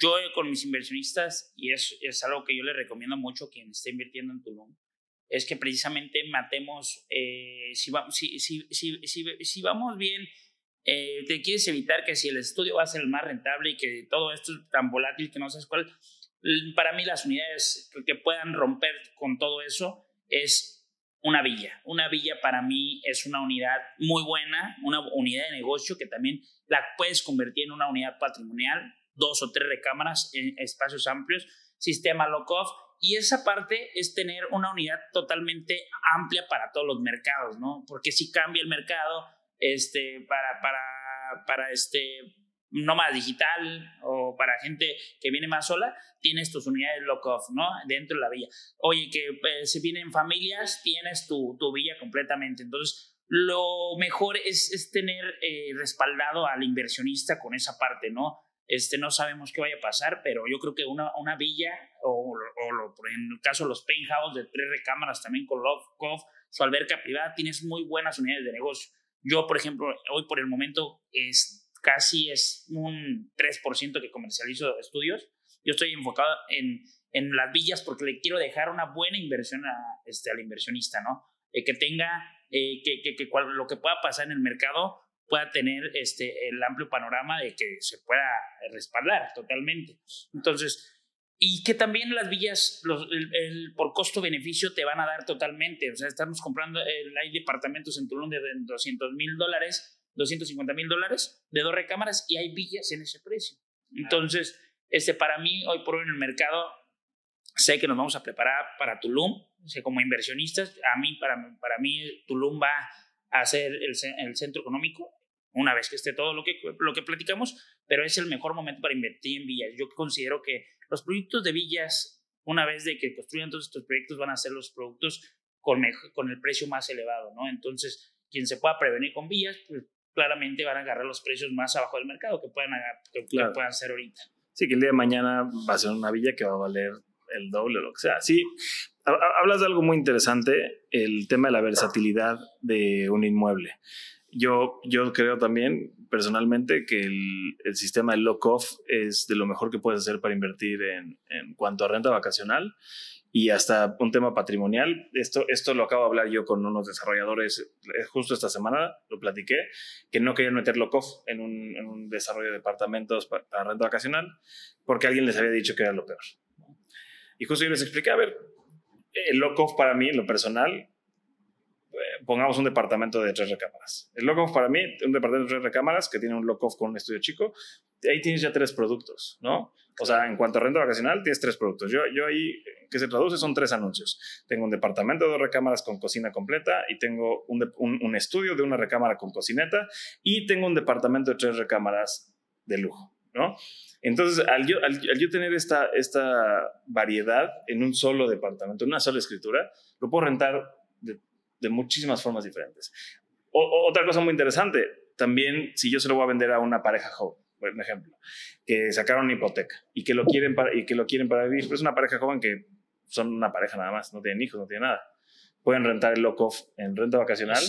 yo con mis inversionistas, y es, es algo que yo le recomiendo mucho a quien esté invirtiendo en Tulum, es que precisamente matemos, eh, si, va, si, si, si, vamos bien, eh, te quieres evitar que si el estudio va a ser el más rentable y que todo esto es tan volátil que no sabes cuál, para mí las unidades que puedan romper con todo eso es una villa. Una villa para mí es una unidad muy buena, una unidad de negocio que también la puedes convertir en una unidad patrimonial, dos o tres recámaras en espacios amplios, sistema lock-off. Y esa parte es tener una unidad totalmente amplia para todos los mercados, ¿no? Porque si cambia el mercado, este, para, para, para este, nómada digital o para gente que viene más sola, tienes tus unidades lock-off, ¿no? Dentro de la villa. Oye, que pues, se vienen familias, tienes tu, tu villa completamente. Entonces, lo mejor es, es tener eh, respaldado al inversionista con esa parte, ¿no? Este, no sabemos qué vaya a pasar, pero yo creo que una, una villa, o, o lo, en el caso de los penthouse de tres recámaras también con Love su alberca privada, tienes muy buenas unidades de negocio. Yo, por ejemplo, hoy por el momento es casi es un 3% que comercializo estudios. Yo estoy enfocado en, en las villas porque le quiero dejar una buena inversión a, este, al inversionista, ¿no? Eh, que tenga, eh, que, que, que lo que pueda pasar en el mercado pueda tener este, el amplio panorama de que se pueda respaldar totalmente. Entonces, y que también las villas, los, el, por costo-beneficio, te van a dar totalmente. O sea, estamos comprando, hay departamentos en Tulum de 200 mil dólares, 250 mil dólares, de dos recámaras, y hay villas en ese precio. Entonces, este, para mí, hoy por hoy en el mercado, sé que nos vamos a preparar para Tulum, o sea, como inversionistas. A mí, para, para mí, Tulum va a ser el, el centro económico una vez que esté todo lo que, lo que platicamos, pero es el mejor momento para invertir en villas. Yo considero que los proyectos de villas, una vez de que construyan todos estos proyectos, van a ser los productos con, con el precio más elevado, ¿no? Entonces, quien se pueda prevenir con villas, pues claramente van a agarrar los precios más abajo del mercado que puedan, que, puedan ser ahorita. Sí, que el día de mañana va a ser una villa que va a valer el doble o lo que sea. Sí, hablas de algo muy interesante, el tema de la versatilidad de un inmueble. Yo, yo creo también personalmente que el, el sistema de lock-off es de lo mejor que puedes hacer para invertir en, en, cuanto a renta vacacional y hasta un tema patrimonial. Esto, esto lo acabo de hablar yo con unos desarrolladores eh, justo esta semana, lo platiqué, que no querían meter lock-off en un, en un desarrollo de departamentos para, para renta vacacional porque alguien les había dicho que era lo peor. Y justo yo les expliqué, a ver, el lock-off para mí, en lo personal, pongamos un departamento de tres recámaras. El lock-off para mí, un departamento de tres recámaras que tiene un lock-off con un estudio chico, ahí tienes ya tres productos, ¿no? O sea, en cuanto a renta vacacional, tienes tres productos. Yo, yo ahí, que se traduce, son tres anuncios. Tengo un departamento de dos recámaras con cocina completa y tengo un, un, estudio de una recámara con cocineta y tengo un departamento de tres recámaras de lujo, ¿no? Entonces, al yo, al, yo tener esta, esta variedad en un solo departamento, en una sola escritura, lo puedo rentar de muchísimas formas diferentes. otra cosa muy interesante, también si yo se lo voy a vender a una pareja joven, por ejemplo, que sacaron una hipoteca y que lo quieren para, y que lo quieren para vivir, pero es una pareja joven que son una pareja nada más, no tienen hijos, no tienen nada. Pueden rentar el lock-off en renta vacacional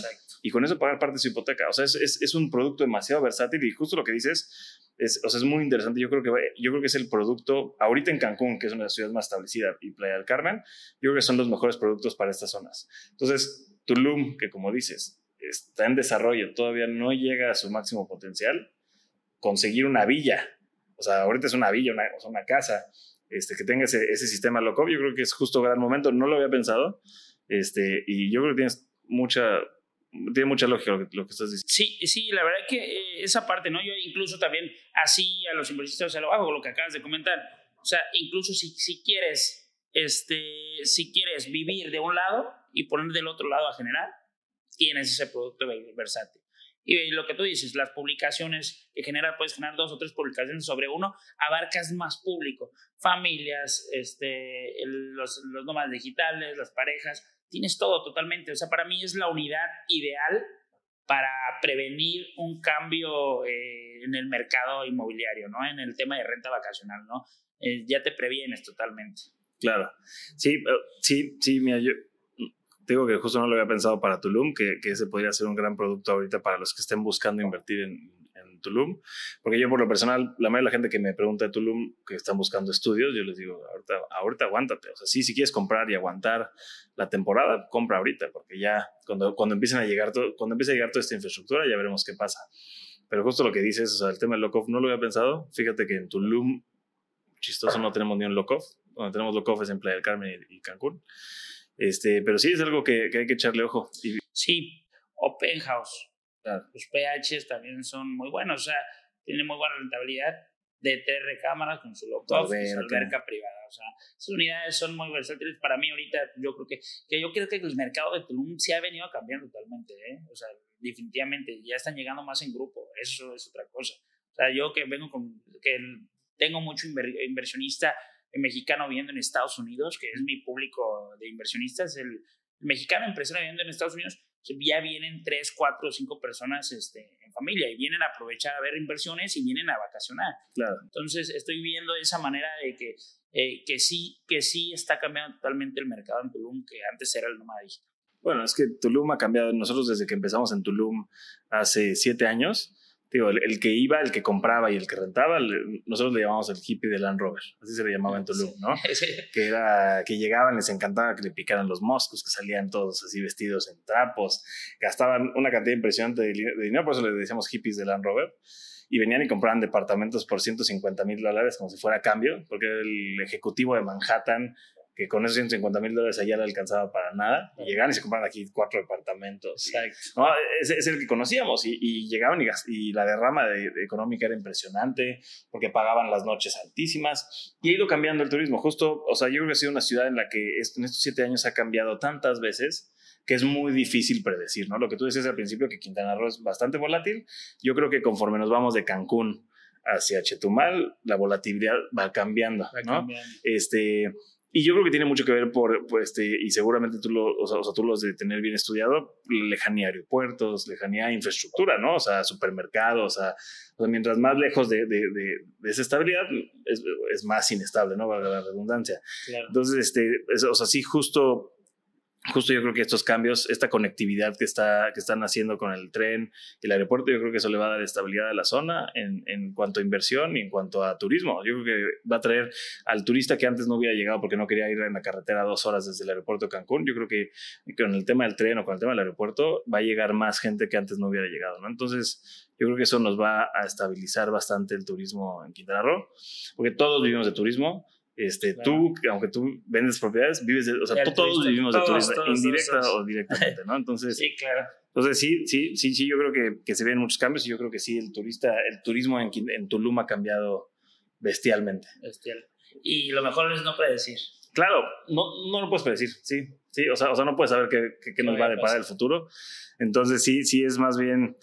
y con eso pagar parte de su hipoteca. O sea, es, es, es, un producto demasiado versátil y justo lo que dices es, o sea, es muy interesante. Yo creo, que, yo creo que es el producto, ahorita en Cancún, que es una de las ciudades más establecidas, y Playa del Carmen, yo creo que son los mejores productos para estas zonas. Entonces, Tulum, que como dices, está en desarrollo, todavía no llega a su máximo potencial, conseguir una villa, o sea, ahorita es una villa, una, o una casa, este, que tenga ese, ese sistema loco, yo creo que es justo gran momento, no lo había pensado, este, y yo creo que tienes mucha, tiene mucha lógica lo que, lo estás diciendo. Sí, sí, la verdad que eh, esa parte, ¿no? Yo incluso también así a los inversionistas se lo hago, lo que acabas de comentar. O sea, incluso si, si quieres, este, si quieres vivir de un lado, y poner del otro lado a generar, tienes ese producto versátil. Y lo que tú dices, las publicaciones que genera, puedes generar dos o tres publicaciones sobre uno, abarcas más público, familias, este, los, los nómadas digitales, las parejas, tienes todo totalmente. O sea, para mí es la unidad ideal para prevenir un cambio eh, en el mercado inmobiliario, ¿no? En el tema de renta vacacional, ¿no? Eh, ya te previenes totalmente. Claro. Sí, sí, sí, mira, yo, digo que justo no lo había pensado para Tulum, que, que, ese podría ser un gran producto ahorita para los que estén buscando invertir en, en, Tulum. Porque yo, por lo personal, la mayoría de la gente que me pregunta de Tulum, que están buscando estudios, yo les digo, ahorita, ahorita aguántate. O sea, sí, si quieres comprar y aguantar la temporada, compra ahorita, porque ya cuando, cuando, empiecen a llegar todo, cuando empiece a llegar toda esta infraestructura, ya veremos qué pasa. Pero justo lo que dices, o sea, el tema del lock-off, no lo había pensado. Fíjate que en Tulum, chistoso, no tenemos ni un lock-off. Donde tenemos lock-off es en Playa del Carmen y, y Cancún. Este, pero sí es algo que, que hay que echarle ojo. Y... Sí, Open House. Los PHs también son muy buenos, o sea, tienen muy buena rentabilidad de tres recámaras con su lock-off, su alberca privada. O sea, esas unidades son muy versátiles. Para mí ahorita yo creo que, que yo creo que el mercado de Tulum se ha venido cambiando totalmente, ¿eh? O sea, definitivamente ya están llegando más en grupo, eso es otra cosa. O sea, yo que vengo con, que tengo mucho inversionista mexicano viviendo en Estados Unidos, que es mi público de inversionistas, el, mexicano empresario viviendo en Estados Unidos, ya vienen tres, cuatro o cinco personas este, en familia y vienen a aprovechar a ver inversiones y vienen a vacacionar. Claro. Entonces estoy viendo esa manera de que, eh, que, sí, que sí está cambiando totalmente el mercado en Tulum, que antes era el nómada digital. Bueno, es que Tulum ha cambiado. Nosotros desde que empezamos en Tulum hace siete años, digo, el, que iba, el que compraba y el que rentaba, nosotros le llamamos el hippie de Land Rover, así se le llamaba en Tulum, ¿no? Que era, que llegaban, les encantaba que le picaran los moscos, que salían todos así vestidos en trapos, gastaban una cantidad impresionante de, de dinero, por eso le decíamos hippies de Land Rover y venían y compraban departamentos por 150 mil dólares como si fuera cambio, porque el ejecutivo de Manhattan que con esos 150 mil dólares allá le alcanzaba para nada. Y llegaban y se compraban aquí cuatro departamentos. Exacto. no, es, es, el que conocíamos. Y, llegaban y, y, la derrama de, económica era impresionante porque pagaban las noches altísimas. Y ha ido cambiando el turismo. Justo, o sea, yo creo que ha sido una ciudad en la que en estos siete años ha cambiado tantas veces que es muy difícil predecir, ¿no? Lo que tú decías al principio, que Quintana Roo es bastante volátil. Yo creo que conforme nos vamos de Cancún hacia Chetumal, la volatilidad va cambiando, va ¿no? Cambiando. Este, y yo creo que tiene mucho que ver por, este, y seguramente tú lo, o sea, tú lo has de tener bien estudiado, lejanía a aeropuertos, lejanía a infraestructura, ¿no? O sea, supermercados, o sea, mientras más lejos de, de, de, esa estabilidad, es, es, más inestable, ¿no? Valga la redundancia. Entonces, este, o sea, sí, justo justo yo creo que estos cambios, esta conectividad que, está, que están haciendo con el tren y el aeropuerto, yo creo que eso le va a dar estabilidad a la zona en, en, cuanto a inversión y en cuanto a turismo. Yo creo que va a traer al turista que antes no hubiera llegado porque no quería ir en la carretera dos horas desde el aeropuerto de Cancún. Yo creo que con el tema del tren o con el tema del aeropuerto va a llegar más gente que antes no hubiera llegado. ¿no? Entonces, yo creo que eso nos va a estabilizar bastante el turismo en Quintana Roo, porque todos vivimos de turismo este, Tú, aunque tú vendes propiedades, vives de, o sea, todos vivimos de turismo, indirecta o directamente, ¿no? Entonces, sí, claro. Entonces, sí, sí, sí, sí, yo creo que, que se ven muchos cambios y yo creo que sí, el turista, el turismo en, en Tulum ha cambiado bestialmente. Bestial. Y lo mejor es no predecir. Claro, no, no lo puedes predecir, sí, sí, o sea, o sea no puedes saber qué, qué, nos va a deparar el futuro. Entonces, sí, sí es más bien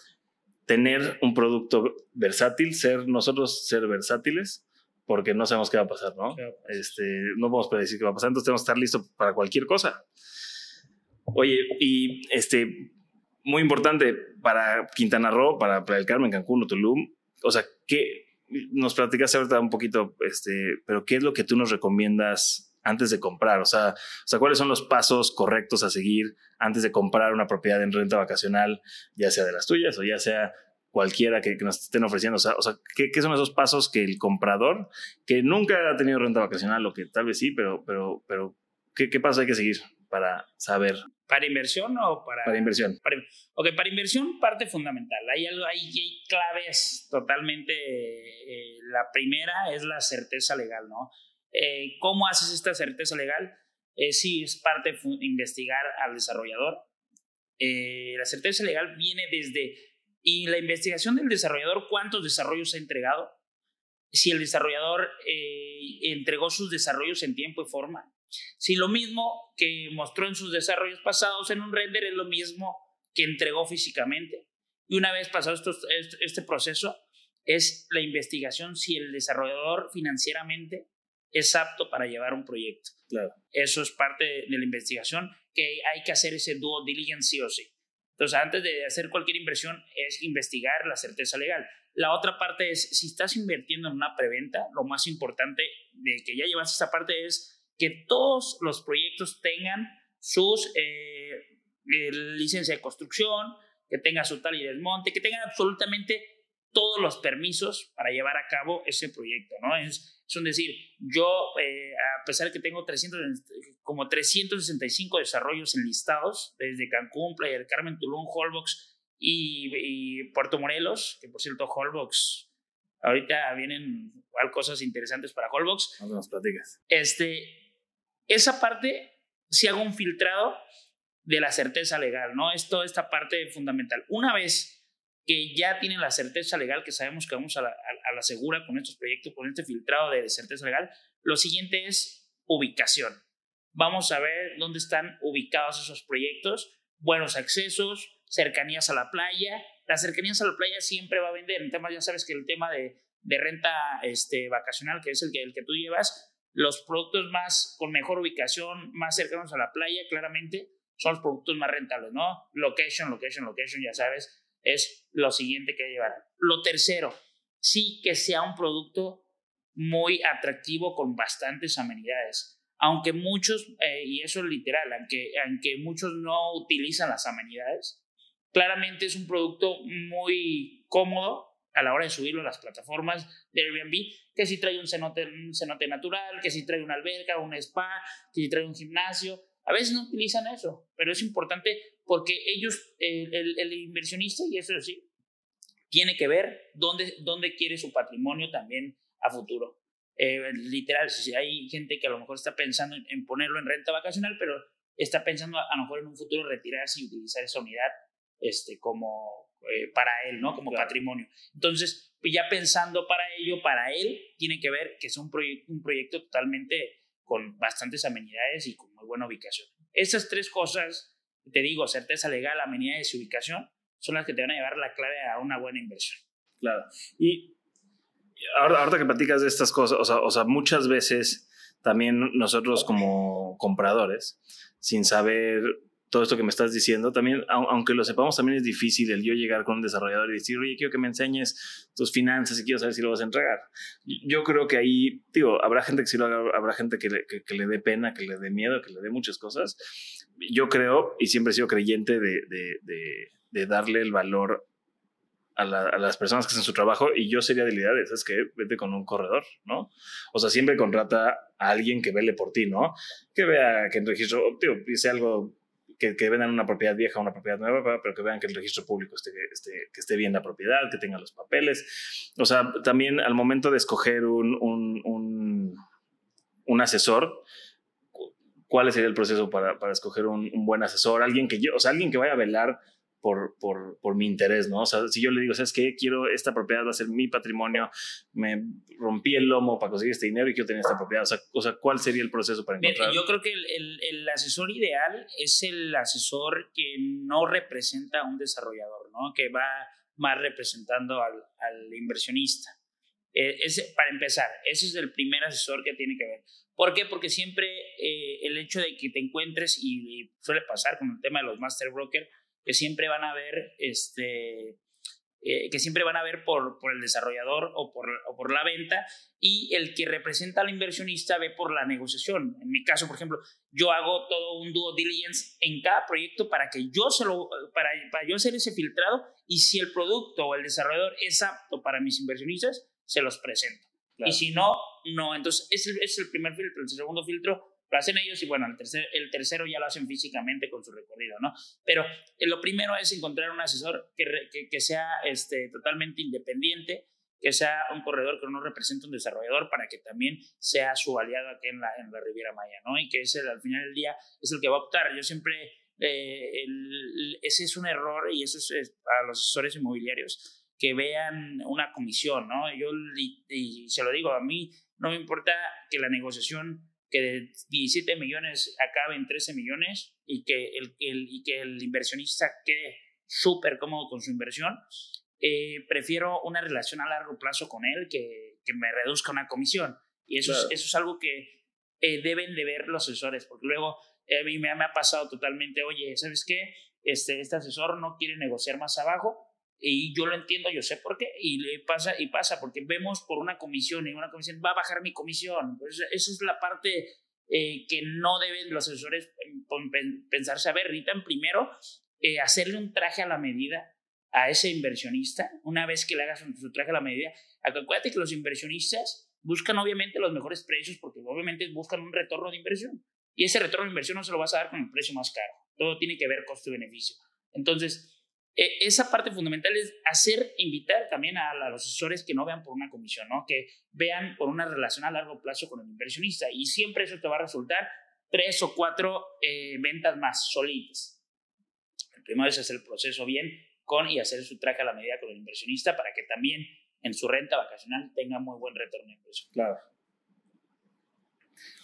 tener un producto versátil, ser nosotros ser versátiles porque no sabemos qué va a pasar, ¿no? Este, no podemos predecir qué va a pasar, entonces tenemos que estar listos para cualquier cosa. Oye, y este, muy importante para Quintana Roo, para Playa del Carmen, Cancún o Tulum, o sea, ¿qué nos platicaste ahorita un poquito, este, pero qué es lo que tú nos recomiendas antes de comprar? O sea, o sea, ¿cuáles son los pasos correctos a seguir antes de comprar una propiedad en renta vacacional, ya sea de las tuyas o ya sea cualquiera que, nos estén ofreciendo. O sea, o sea ¿qué, ¿qué, son esos pasos que el comprador, que nunca ha tenido renta vacacional, o que tal vez sí, pero, pero, pero ¿qué, qué pasos hay que seguir para saber? ¿Para inversión o para...? Para inversión. Para, ok, para inversión parte fundamental. Hay, algo, hay, hay claves totalmente... Eh, la primera es la certeza legal, ¿no? Eh, ¿Cómo haces esta certeza legal? Eh, sí, es parte de investigar al desarrollador. Eh, la certeza legal viene desde y la investigación del desarrollador, ¿cuántos desarrollos ha entregado? Si el desarrollador eh, entregó sus desarrollos en tiempo y forma. Si lo mismo que mostró en sus desarrollos pasados en un render es lo mismo que entregó físicamente. Y una vez pasado esto, este proceso, es la investigación si el desarrollador financieramente es apto para llevar un proyecto. Claro. Eso es parte de la investigación, que hay que hacer ese due diligence sí o sí. Entonces, antes de hacer cualquier inversión, es investigar la certeza legal. La otra parte es, si estás invirtiendo en una preventa, lo más importante de que ya llevas esta parte es que todos los proyectos tengan sus eh, eh, licencia de construcción, que tenga su tal y desmonte, que tengan absolutamente todos los permisos para llevar a cabo ese proyecto, ¿no? Es, es decir, yo, eh, a pesar de que tengo 300, como 365 desarrollos enlistados, desde Cancún, Playa del Carmen, Tulum, Holbox y, Puerto Morelos, que por cierto, Holbox, ahorita vienen cosas interesantes para Holbox. No nos platicas. Este, esa parte, si hago un filtrado de la certeza legal, ¿no? Es toda esta parte fundamental. Una vez que ya tienen la certeza legal, que sabemos que vamos a la, a, la segura con estos proyectos, con este filtrado de certeza legal, lo siguiente es ubicación. Vamos a ver dónde están ubicados esos proyectos, buenos accesos, cercanías a la playa las cercanías a la playa siempre va a vender. En temas, ya sabes que el tema de, de renta este, vacacional, que es el que, el que tú llevas, los productos más con mejor ubicación, más cercanos a la playa, claramente, son los productos más rentables, ¿no? Location, location, location, ya sabes, es lo siguiente que llevar. Lo tercero, sí que sea un producto muy atractivo con bastantes amenidades. Aunque muchos, eh, y eso es literal, aunque, aunque muchos no utilizan las amenidades, claramente es un producto muy cómodo a la hora de subirlo a las plataformas de Airbnb, que si trae un cenote, un cenote natural, que si trae una alberca, un spa, que si trae un gimnasio. A veces no utilizan eso, pero es importante porque ellos, el, el, inversionista, y eso sí, tiene que ver dónde, dónde quiere su patrimonio también a futuro. Eh, literal, si hay gente que a lo mejor está pensando en, ponerlo en renta vacacional, pero está pensando a, lo mejor en un futuro retirarse y utilizar esa unidad este, como, eh, para él, ¿no? Como patrimonio. Entonces, pues ya pensando para ello, para él, tiene que ver que es un, un proyecto totalmente con bastantes amenidades y con muy buena ubicación. Esas tres cosas, te digo, certeza legal, amenidades y ubicación, son las que te van a llevar la clave a una buena inversión. Claro. Y ahora, ahorita que platicas de estas cosas, o sea, o sea, muchas veces también nosotros como compradores, sin saber todo esto que me estás diciendo, también, aunque lo sepamos, también es difícil el yo llegar con un desarrollador y decir, oye, quiero que me enseñes tus finanzas y quiero saber si lo vas a entregar. Yo creo que ahí, digo, habrá gente que sí lo haga, habrá gente que le, que, le dé pena, que le dé miedo, que le dé muchas cosas. Yo creo, y siempre he sido creyente de, de, de, de darle el valor a, las personas que hacen su trabajo y yo sería de la idea de, ¿sabes qué? Vete con un corredor, ¿no? O sea, siempre contrata a alguien que vele por ti, ¿no? Que vea que en registro, tío, dice algo que, que, vendan una propiedad vieja o una propiedad nueva, pero que vean que el registro público esté, esté, que esté bien la propiedad, que tenga los papeles. O sea, también al momento de escoger un, un, un, un asesor, ¿cuál sería el proceso para, para escoger un, buen asesor? Alguien que yo, o sea, alguien que vaya a velar por, por, por, mi interés, ¿no? O sea, si yo le digo, ¿sabes qué? Quiero, esta propiedad va a ser mi patrimonio, me rompí el lomo para conseguir este dinero y quiero tener esta propiedad. O sea, o sea ¿cuál sería el proceso para encontrar? Yo creo que el, el, el, asesor ideal es el asesor que no representa a un desarrollador, ¿no? Que va más representando al, al inversionista. Eh, ese, para empezar, ese es el primer asesor que tiene que ver. ¿Por qué? Porque siempre eh, el hecho de que te encuentres, y, y, suele pasar con el tema de los master brokers, que siempre van a ver, este, eh, que siempre van a ver por, por el desarrollador o por, o por, la venta y el que representa al inversionista ve por la negociación. En mi caso, por ejemplo, yo hago todo un due diligence en cada proyecto para que yo se lo, para, para yo hacer ese filtrado y si el producto o el desarrollador es apto para mis inversionistas, se los presento. Claro. Y si no, no. Entonces, ese es el primer filtro. El segundo filtro lo hacen ellos y bueno, el, tercer, el tercero ya lo hacen físicamente con su recorrido, ¿no? Pero eh, lo primero es encontrar un asesor que, que, que, sea este, totalmente independiente, que sea un corredor que no represente un desarrollador para que también sea su aliado aquí en la, en la Riviera Maya, ¿no? Y que ese al final del día es el que va a optar. Yo siempre, eh, el, ese es un error y eso es, para los asesores inmobiliarios que vean una comisión, ¿no? Yo, y, y se lo digo, a mí no me importa que la negociación que de 17 millones acabe en 13 millones y que el, el y que el inversionista quede súper cómodo con su inversión, eh, prefiero una relación a largo plazo con él que, que me reduzca una comisión. Y eso, claro. es, eso es algo que eh, deben de ver los asesores, porque luego eh, a mí me, me, ha pasado totalmente, oye, ¿sabes qué? Este, este asesor no quiere negociar más abajo, y yo lo entiendo, yo sé por qué, y pasa, y pasa, porque vemos por una comisión, y una comisión va a bajar mi comisión. Pues esa es la parte eh, que no deben los asesores pensarse, a ver, necesitan primero eh, hacerle un traje a la medida a ese inversionista, una vez que le hagas su traje a la medida. Acuérdate que los inversionistas buscan obviamente los mejores precios porque obviamente buscan un retorno de inversión. Y ese retorno de inversión no se lo vas a dar con el precio más caro. Todo tiene que ver costo y beneficio. Entonces, esa parte fundamental es hacer, invitar también a, a, los asesores que no vean por una comisión, ¿no? que vean por una relación a largo plazo con el inversionista y siempre eso te va a resultar tres o cuatro eh, ventas más sólidas. El primero es hacer el proceso bien con y hacer su traje a la medida con el inversionista para que también en su renta vacacional tenga muy buen retorno de inversión. Claro.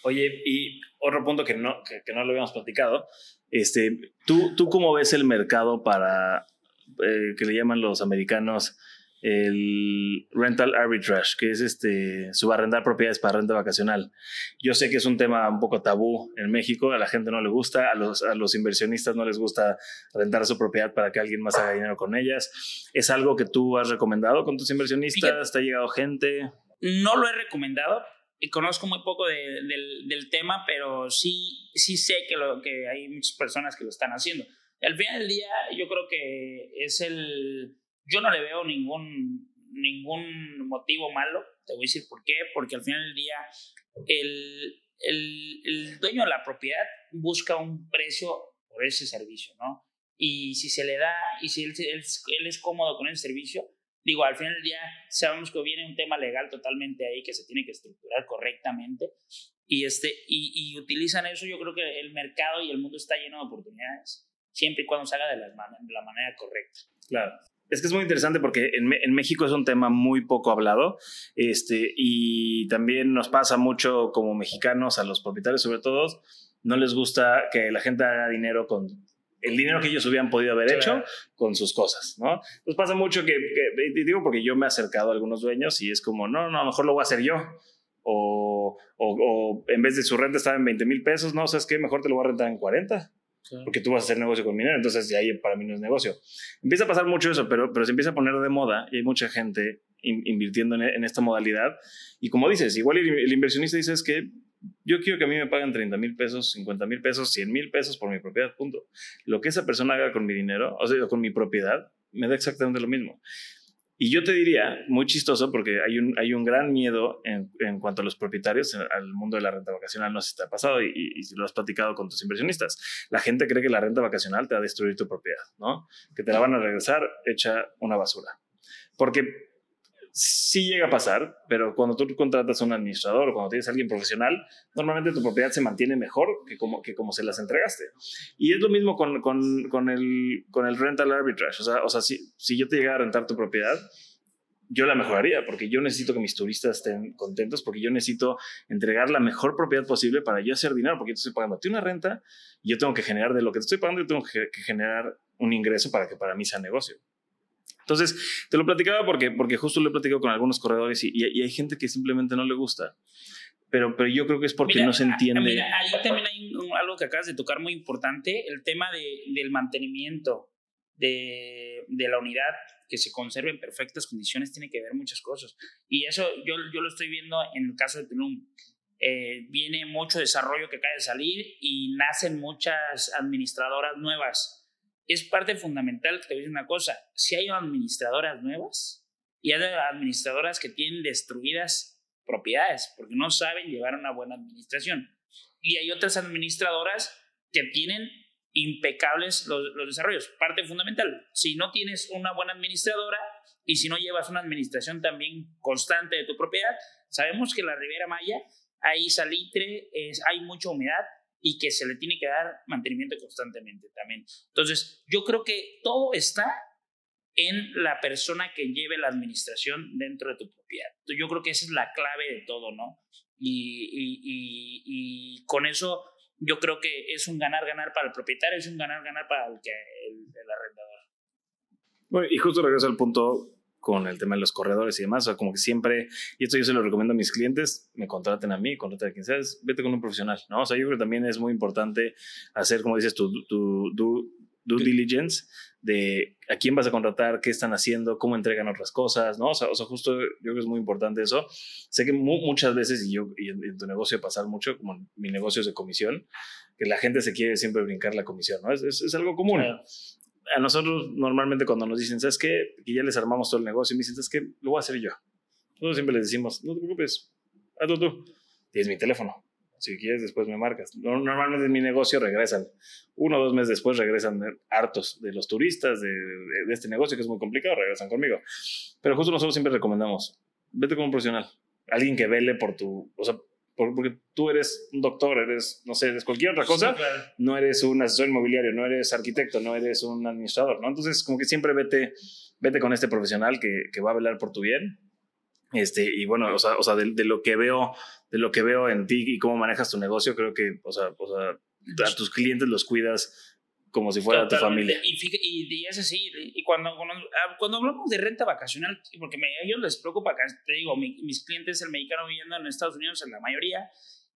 Oye, y otro punto que no, que, que no lo habíamos platicado, este, ¿tú, ¿tú cómo ves el mercado para eh, que le llaman los americanos el rental arbitrage, que es este subarrendar propiedades para renta vacacional. Yo sé que es un tema un poco tabú en México, a la gente no le gusta, a los, a los inversionistas no les gusta rentar su propiedad para que alguien más haga dinero con ellas. ¿Es algo que tú has recomendado con tus inversionistas? ¿Te ha llegado gente? No lo he recomendado, y conozco muy poco del, del, tema, pero sí, sí sé que, lo, que hay muchas personas que lo están haciendo. Al final del día, yo creo que es el yo no le veo ningún, ningún motivo malo, te voy a decir por qué, porque al final del día el, el, el dueño de la propiedad busca un precio por ese servicio, ¿no? Y si se le da, y si él, él, es cómodo con ese servicio, digo, al final del día sabemos que viene un tema legal totalmente ahí que se tiene que estructurar correctamente y, este, y utilizan eso, yo creo que el mercado y el mundo está lleno de oportunidades, siempre y cuando se haga de la, de la manera correcta. Claro. Es que es muy interesante porque en, México es un tema muy poco hablado este, y también nos pasa mucho como mexicanos, a los propietarios sobre todo, no les gusta que la gente haga dinero con el dinero que ellos hubieran podido haber hecho con sus cosas, ¿no? Pues pasa mucho que, digo porque yo me he acercado a algunos dueños y es como, no, no, a lo mejor lo voy a hacer yo. O, o, o en vez de su renta estaba en 20 mil pesos, no, ¿sabes qué? Mejor te lo voy a rentar en 40 porque tú vas a hacer negocio con minero, entonces de ahí para mí no es negocio. Empieza a pasar mucho eso, pero, pero se empieza a poner de moda y hay mucha gente invirtiendo en, esta modalidad. Y como dices, igual el, inversionista dice es que yo quiero que a mí me paguen 30 mil pesos, 50 mil pesos, 100 mil pesos por mi propiedad, punto. Lo que esa persona haga con mi dinero, o sea, con mi propiedad, me da exactamente lo mismo. Y yo te diría, muy chistoso, porque hay un, hay un gran miedo en, en cuanto a los propietarios al mundo de la renta vacacional, no sé si te pasado y, y, lo has platicado con tus inversionistas. La gente cree que la renta vacacional te va a destruir tu propiedad, ¿no? Que te la van a regresar hecha una basura. Porque sí llega a pasar, pero cuando tú contratas a un administrador o cuando tienes a alguien profesional, normalmente tu propiedad se mantiene mejor que como, que como se las entregaste. Y es lo mismo con, con, con el, con el rental arbitrage. O sea, o sea si, si yo te llegara a rentar tu propiedad, yo la mejoraría porque yo necesito que mis turistas estén contentos, porque yo necesito entregar la mejor propiedad posible para yo hacer dinero, porque yo estoy pagando a una renta y yo tengo que generar de lo que te estoy pagando, yo tengo que generar un ingreso para que para mí sea negocio. Entonces, te lo platicaba porque, porque justo lo he platicado con algunos corredores y, y, hay gente que simplemente no le gusta. Pero, pero yo creo que es porque no se entiende. Mira, ahí también hay algo que acabas de tocar muy importante, el tema de, del mantenimiento de, de, la unidad, que se conserve en perfectas condiciones, tiene que ver muchas cosas. Y eso yo, yo lo estoy viendo en el caso de Tulum. Eh, viene mucho desarrollo que acaba de salir y nacen muchas administradoras nuevas es parte fundamental, te voy a una cosa, si hay administradoras nuevas y hay administradoras que tienen destruidas propiedades porque no saben llevar una buena administración. Y hay otras administradoras que tienen impecables los, los, desarrollos. Parte fundamental, si no tienes una buena administradora y si no llevas una administración también constante de tu propiedad, sabemos que la Riviera Maya hay salitre, es, hay mucha humedad y que se le tiene que dar mantenimiento constantemente también. Entonces, yo creo que todo está en la persona que lleve la administración dentro de tu propiedad. Yo creo que esa es la clave de todo, ¿no? Y, y, y, con eso yo creo que es un ganar-ganar para el propietario, es un ganar-ganar para el, que, el, el arrendador. Bueno, y justo regreso al punto con el tema de los corredores y demás. O sea, como que siempre, y esto yo se lo recomiendo a mis clientes, me contraten a mí, contraten a quien sea, vete con un profesional, ¿no? O sea, yo creo que también es muy importante hacer, como dices, tu, tu, tu due diligence de a quién vas a contratar, qué están haciendo, cómo entregan otras cosas, ¿no? O sea, o sea justo yo creo que es muy importante eso. Sé que muchas veces, y yo y en, tu negocio pasar mucho, como mi negocio es de comisión, que la gente se quiere siempre brincar la comisión, ¿no? Es, es, algo común a nosotros normalmente cuando nos dicen, ¿sabes qué? Que ya les armamos todo el negocio y me dicen, ¿sabes qué? Lo voy a hacer yo. Nosotros siempre les decimos, no te preocupes, hazlo tú. Tienes mi teléfono. Si quieres, después me marcas. Normalmente en mi negocio regresan. Uno o dos meses después regresan hartos de los turistas de, de, este negocio, que es muy complicado, regresan conmigo. Pero justo nosotros siempre recomendamos, vete con un profesional. Alguien que vele por tu... O sea, porque tú eres un doctor, eres, no sé, eres cualquier otra cosa, no eres un asesor inmobiliario, no eres arquitecto, no eres un administrador, ¿no? Entonces, como que siempre vete, vete con este profesional que, que va a velar por tu bien. Este, y bueno, o sea, o sea de, de, lo que veo, de lo que veo en ti y cómo manejas tu negocio, creo que, o sea, o sea a tus clientes los cuidas como si fuera tu familia. Y, y, es así, y cuando, ah, cuando, hablamos de renta vacacional, porque a ellos les preocupa, te digo, mis clientes, el mexicano viviendo en Estados Unidos, en la mayoría,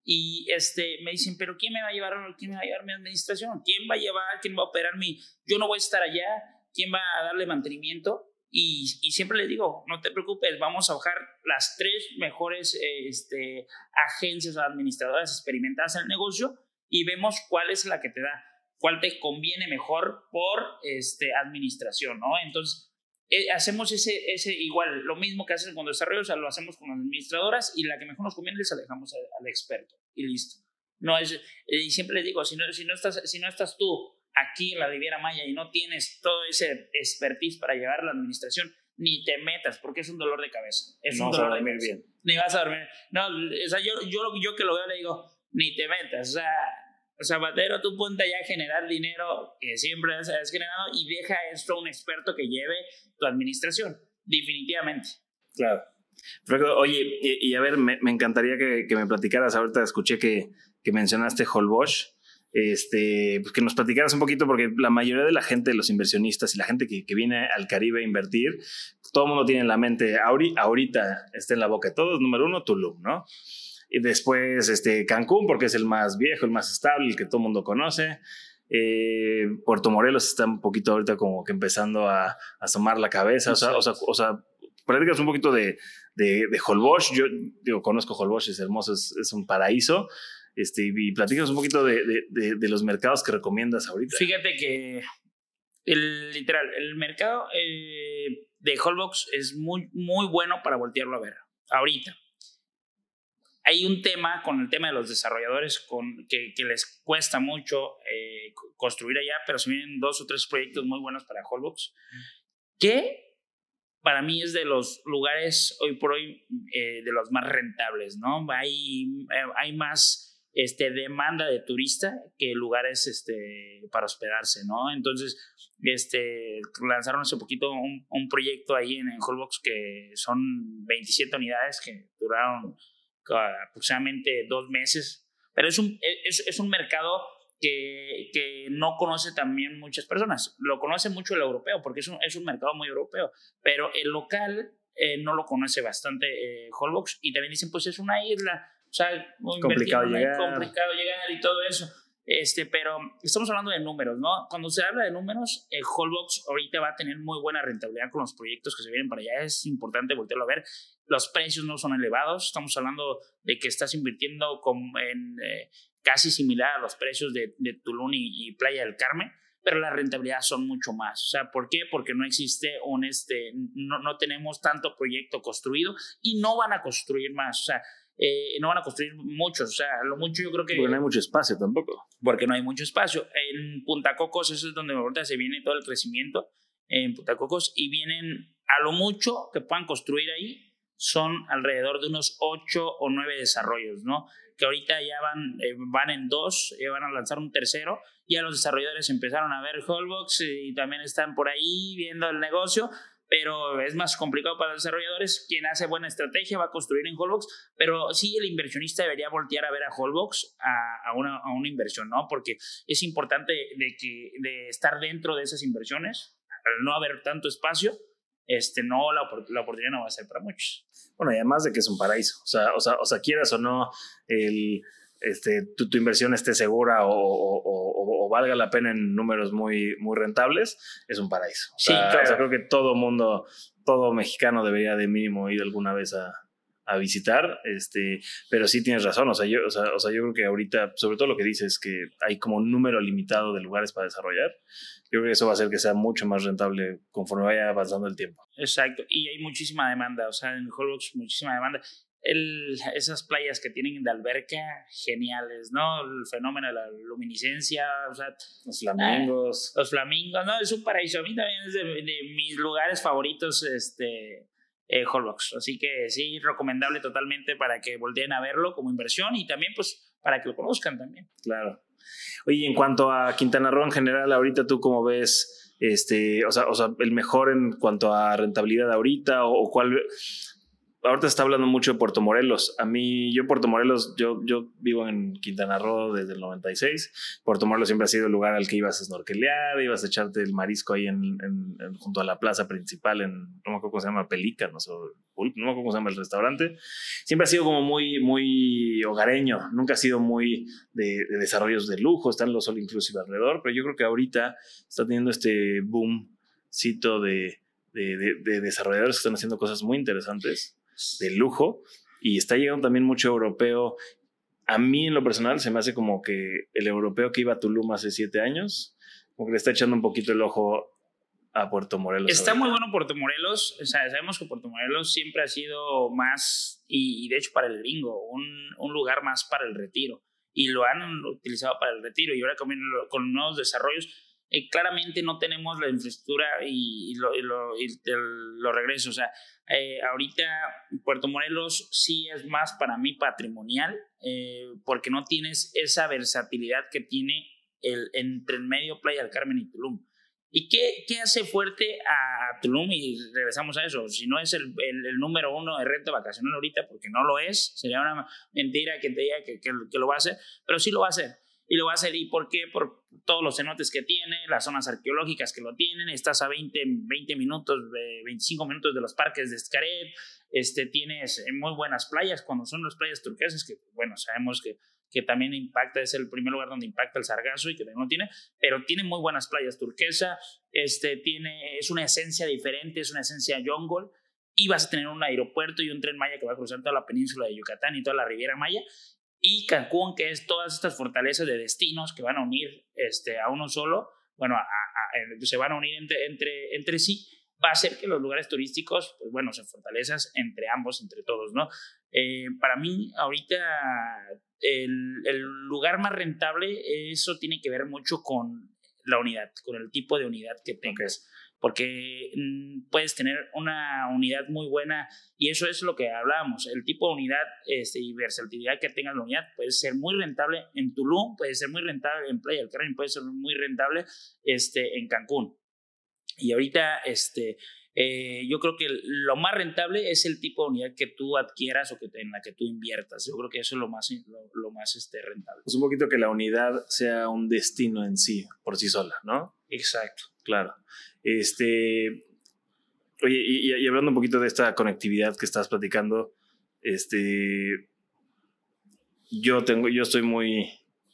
y este, me dicen, pero ¿quién me va a llevar, quién me va a llevar mi administración? ¿Quién va a llevar, quién va a operar mi, yo no voy a estar allá, quién va a darle mantenimiento? Y, y siempre les digo, no te preocupes, vamos a bajar las tres mejores este, agencias administradoras experimentadas en el negocio y vemos cuál es la que te da cuál te conviene mejor por este, administración, ¿no? Entonces, eh, hacemos ese, ese igual, lo mismo que hacen con desarrollo, o sea, lo hacemos con administradoras y la que mejor nos conviene les alejamos al, experto y listo. No es, y siempre les digo, si no, si, no estás, si no estás tú aquí en la Riviera Maya y no tienes todo ese expertise para llevar la administración, ni te metas, porque es un dolor de cabeza. Es no un dolor vas a dormir bien. Ni vas a dormir. No, o sea, yo, yo, yo que lo veo le digo, ni te metas. O sea, Zapatero, tú ponte ya a generar dinero que siempre has, generado y deja esto a un experto que lleve tu administración, definitivamente. Claro. Oye, y, a ver, me, encantaría que, me platicaras, ahorita escuché que, que mencionaste Holbosch, este, pues que nos platicaras un poquito, porque la mayoría de la gente, los inversionistas y la gente que, que viene al Caribe a invertir, todo el mundo tiene en la mente, ahorita está en la boca de todos, número uno, Tulum, ¿no? Y después este, Cancún, porque es el más viejo, el más estable, el que todo el mundo conoce. Eh, Puerto Morelos está un poquito ahorita como que empezando a, asomar la cabeza. O sea, o sea, o sea platicas un poquito de, de, de Holbox. Yo digo, conozco Holbox, es hermoso, es, un paraíso. Este, y platicas un poquito de, de, de, los mercados que recomiendas ahorita. Fíjate que el literal, el mercado eh, de Holbox es muy, muy bueno para voltearlo a ver ahorita hay un tema con el tema de los desarrolladores con, que, que les cuesta mucho eh, construir allá, pero se vienen dos o tres proyectos muy buenos para Holbox, que para mí es de los lugares hoy por hoy eh, de los más rentables, ¿no? Hay, eh, hay más este, demanda de turista que lugares este, para hospedarse, ¿no? Entonces, este, lanzaron hace poquito un, un proyecto ahí en, en Holbox que son 27 unidades que duraron aproximadamente dos meses, pero es un, es, es un mercado que, que, no conoce también muchas personas. Lo conoce mucho el europeo, porque es un, es un mercado muy europeo, pero el local eh, no lo conoce bastante eh, Holbox y también dicen, pues es una isla, o sea, muy complicado llegar. complicado llegar y todo eso. Este, pero estamos hablando de números, ¿no? Cuando se habla de números, el Holbox ahorita va a tener muy buena rentabilidad con los proyectos que se vienen para allá. Es importante voltearlo a ver. Los precios no son elevados. Estamos hablando de que estás invirtiendo como en eh, casi similar a los precios de, de Tulum y, Playa del Carmen, pero las rentabilidades son mucho más. O sea, ¿por qué? Porque no existe un, este, no, no tenemos tanto proyecto construido y no van a construir más. O sea, eh, no van a construir muchos, o sea, lo mucho yo creo que... Porque no hay mucho espacio tampoco. Porque no hay mucho espacio. En Punta Cocos, eso es donde ahorita se viene todo el crecimiento, en Punta Cocos, y vienen a lo mucho que puedan construir ahí, son alrededor de unos 8 o 9 desarrollos, ¿no? Que ahorita ya van, eh, van en dos, ya van a lanzar un tercero, ya los desarrolladores empezaron a ver Holbox y también están por ahí viendo el negocio, pero es más complicado para los desarrolladores. Quien hace buena estrategia va a construir en Holbox, pero sí el inversionista debería voltear a ver a Holbox a, a, una, a una, inversión, ¿no? Porque es importante de, que, de estar dentro de esas inversiones, al no haber tanto espacio, este, no, la, la oportunidad no va a ser para muchos. Bueno, y además de que es un paraíso, o sea, o sea, o sea quieras o no, el este, tu, tu, inversión esté segura o, o, o, valga la pena en números muy, muy rentables, es un paraíso. O sea, sí, claro. creo que todo mundo, todo mexicano debería de mínimo ir alguna vez a, a visitar, este, pero sí tienes razón, o sea, yo, o sea, o sea, yo creo que ahorita, sobre todo lo que dices, que hay como un número limitado de lugares para desarrollar, yo creo que eso va a hacer que sea mucho más rentable conforme vaya avanzando el tiempo. Exacto, y hay muchísima demanda, o sea, en Holbox muchísima demanda el, esas playas que tienen de alberca, geniales, ¿no? El fenómeno de la luminiscencia, o sea, los flamingos. los flamingos, ¿no? Es un paraíso. A mí también es de, mis lugares favoritos, este, eh, Holbox. Así que sí, recomendable totalmente para que volteen a verlo como inversión y también, pues, para que lo conozcan también. Claro. Oye, en cuanto a Quintana Roo en general, ahorita tú cómo ves, este, o sea, o sea, el mejor en cuanto a rentabilidad ahorita o, o cuál ahorita está hablando mucho de Puerto Morelos. A mí, yo Puerto Morelos, yo, yo vivo en Quintana Roo desde el 96. Puerto Morelos siempre ha sido el lugar al que ibas a snorkelear, ibas a echarte el marisco ahí en, junto a la plaza principal en, no me acuerdo cómo se llama, Pelícanos o no me acuerdo cómo se llama el restaurante. Siempre ha sido como muy, muy hogareño, nunca ha sido muy de, desarrollos de lujo, están los all inclusive alrededor, pero yo creo que ahorita está teniendo este boomcito de, de, de desarrolladores que están haciendo cosas muy interesantes de lujo y está llegando también mucho europeo. A mí en lo personal se me hace como que el europeo que iba a Tulum hace siete años, como que le está echando un poquito el ojo a Puerto Morelos. Está muy bueno Puerto Morelos, o sea, sabemos que Puerto Morelos siempre ha sido más, y, de hecho para el gringo, un, un, lugar más para el retiro, y lo han utilizado para el retiro, y ahora con, con nuevos desarrollos, eh, claramente no tenemos la infraestructura y, lo, y lo, regreso. O sea, eh, ahorita Puerto Morelos sí es más para mí patrimonial, eh, porque no tienes esa versatilidad que tiene el, entre el medio Playa del Carmen y Tulum. ¿Y qué, qué, hace fuerte a Tulum? Y regresamos a eso. Si no es el, el, número uno de renta vacacional ahorita, porque no lo es, sería una mentira que te diga que, que, que, lo va a hacer, pero sí lo va a hacer y lo va a hacer. ¿Y por qué? Por todos los cenotes que tiene, las zonas arqueológicas que lo tienen. Estás a 20, 20 minutos, 25 minutos de los parques de Escaret. Este, tienes eh, muy buenas playas, cuando son las playas turquesas, que bueno, sabemos que, que también impacta, es el primer lugar donde impacta el sargazo y que no tiene, pero tiene muy buenas playas turquesa, este, tiene, es una esencia diferente, es una esencia jungle y vas a tener un aeropuerto y un tren Maya que va a cruzar toda la península de Yucatán y toda la Riviera Maya y Cancún, que es todas estas fortalezas de destinos que van a unir este, a uno solo, bueno, se van a unir entre, entre, entre sí, va a hacer que los lugares turísticos, pues bueno, se fortalezcan entre ambos, entre todos, ¿no? Eh, para mí, ahorita, el, el, lugar más rentable, eso tiene que ver mucho con la unidad, con el tipo de unidad que tengas porque mm, puedes tener una unidad muy buena y eso es lo que hablábamos, el tipo de unidad este, y versatilidad que tenga la unidad puede ser muy rentable en Tulum, puede ser muy rentable en Playa del Carmen, puede ser muy rentable este, en Cancún. Y ahorita, este, eh, yo creo que lo más rentable es el tipo de unidad que tú adquieras o que en la que tú inviertas. Yo creo que eso es lo más, lo, más este, rentable. Pues un poquito que la unidad sea un destino en sí, por sí sola, ¿no? Exacto. Claro. Este, oye, y, hablando un poquito de esta conectividad que estás platicando, este, yo tengo, yo estoy muy,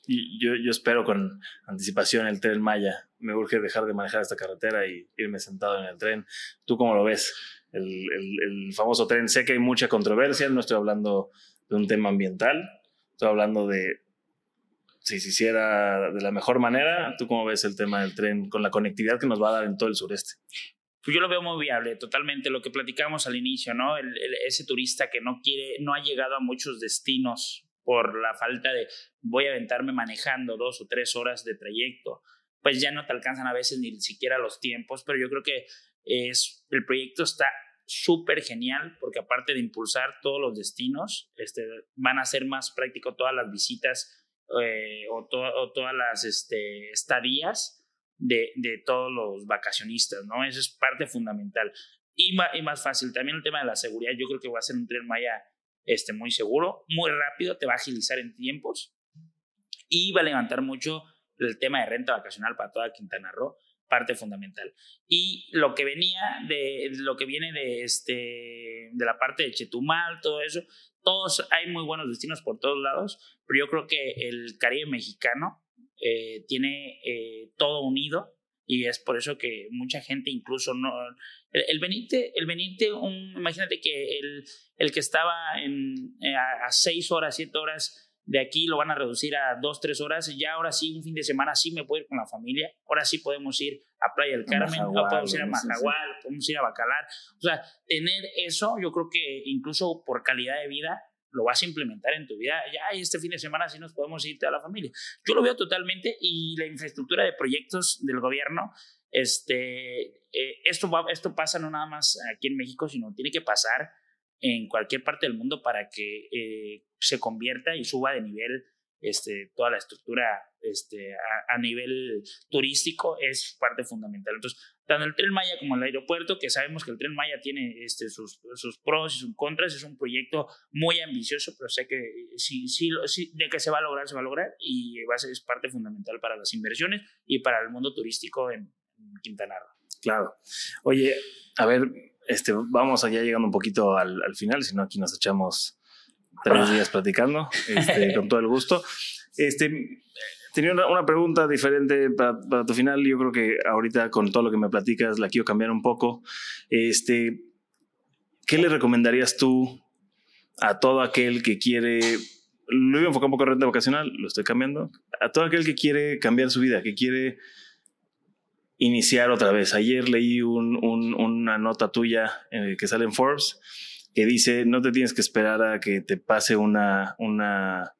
yo, yo espero con anticipación el tren Maya. Me urge dejar de manejar esta carretera y irme sentado en el tren. ¿Tú cómo lo ves? El, el famoso tren. Sé que hay mucha controversia, no estoy hablando de un tema ambiental, estoy hablando de se hiciera de la mejor manera, ¿tú cómo ves el tema del tren con la conectividad que nos va a dar en todo el sureste? Pues yo lo veo muy viable, totalmente lo que platicamos al inicio, ¿no? ese turista que no quiere, no ha llegado a muchos destinos por la falta de voy a aventarme manejando dos o tres horas de trayecto, pues ya no te alcanzan a veces ni siquiera los tiempos, pero yo creo que es, el proyecto está súper genial porque aparte de impulsar todos los destinos, este, van a ser más práctico todas las visitas eh, o, todas las este, estadías de, de, todos los vacacionistas, ¿no? Eso es parte fundamental. Y, y, más fácil, también el tema de la seguridad, yo creo que va a ser un tren Maya este, muy seguro, muy rápido, te va a agilizar en tiempos y va a levantar mucho el tema de renta vacacional para toda Quintana Roo parte fundamental. Y lo que venía de lo que viene de este de la parte de Chetumal, todo eso, todos hay muy buenos destinos por todos lados, pero yo creo que el Caribe mexicano eh, tiene eh, todo unido y es por eso que mucha gente incluso no el, el venirte el venirte un imagínate que el, el que estaba en eh, a seis horas siete horas de aquí lo van a reducir a dos, tres horas, ya ahora sí, un fin de semana sí me puedo ir con la familia, ahora sí podemos ir a Playa del Carmen, podemos ir a Majagual, podemos ir a Bacalar, o sea, tener eso, yo creo que incluso por calidad de vida, lo vas a implementar en tu vida, ya este fin de semana sí nos podemos ir a la familia. Yo lo veo totalmente y la infraestructura de proyectos del gobierno, este, eh, esto, va, esto pasa no nada más aquí en México, sino tiene que pasar en cualquier parte del mundo para que eh, se convierta y suba de nivel este, toda la estructura este, a, nivel turístico es parte fundamental. Entonces, tanto el tren Maya como el aeropuerto, que sabemos que el tren Maya tiene este, sus, pros y sus contras, es un proyecto muy ambicioso, pero sé que sí, sí, de que se va a lograr, se va a lograr y va a ser es parte fundamental para las inversiones y para el mundo turístico en, Quintana Roo. Claro. Oye, a ver, este, vamos allá llegando un poquito al, al final, si no aquí nos echamos tres días platicando, este, con todo el gusto. Este, tenía una, pregunta diferente para, tu final. Yo creo que ahorita con todo lo que me platicas la quiero cambiar un poco. Este, ¿Qué le recomendarías tú a todo aquel que quiere, lo iba a enfocar un poco en renta vocacional, lo estoy cambiando, a todo aquel que quiere cambiar su vida, que quiere iniciar otra vez. Ayer leí una nota tuya eh, que sale en Forbes que dice, no te tienes que esperar a que te pase una, una,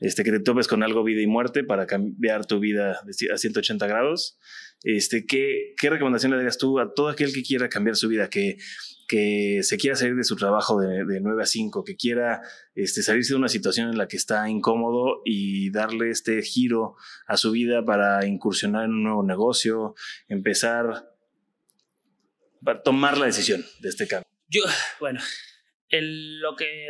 este, que te topes con algo vida y muerte para cambiar tu vida a 180 grados. Este, ¿qué, ¿Qué recomendación le darías tú a todo aquel que quiera cambiar su vida, que, que se quiera salir de su trabajo de, de 9 a 5, que quiera este, salirse de una situación en la que está incómodo y darle este giro a su vida para incursionar en un nuevo negocio, empezar, para tomar la decisión de este cambio? Yo, bueno, lo que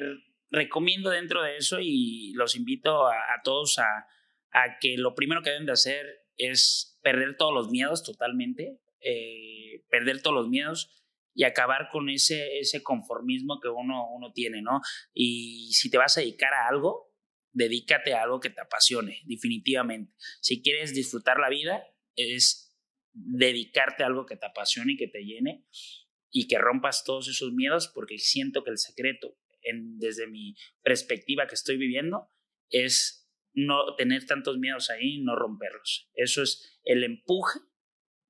recomiendo dentro de eso y los invito a, todos a, a, que lo primero que deben de hacer es perder todos los miedos totalmente, eh, perder todos los miedos y acabar con ese, ese conformismo que uno, uno tiene, ¿no? Y si te vas a dedicar a algo, dedícate a algo que te apasione, definitivamente. Si quieres disfrutar la vida, es dedicarte a algo que te apasione y que te llene y que rompas todos esos miedos, porque siento que el secreto, en, desde mi perspectiva que estoy viviendo, es no tener tantos miedos ahí y no romperlos. Eso es el empuje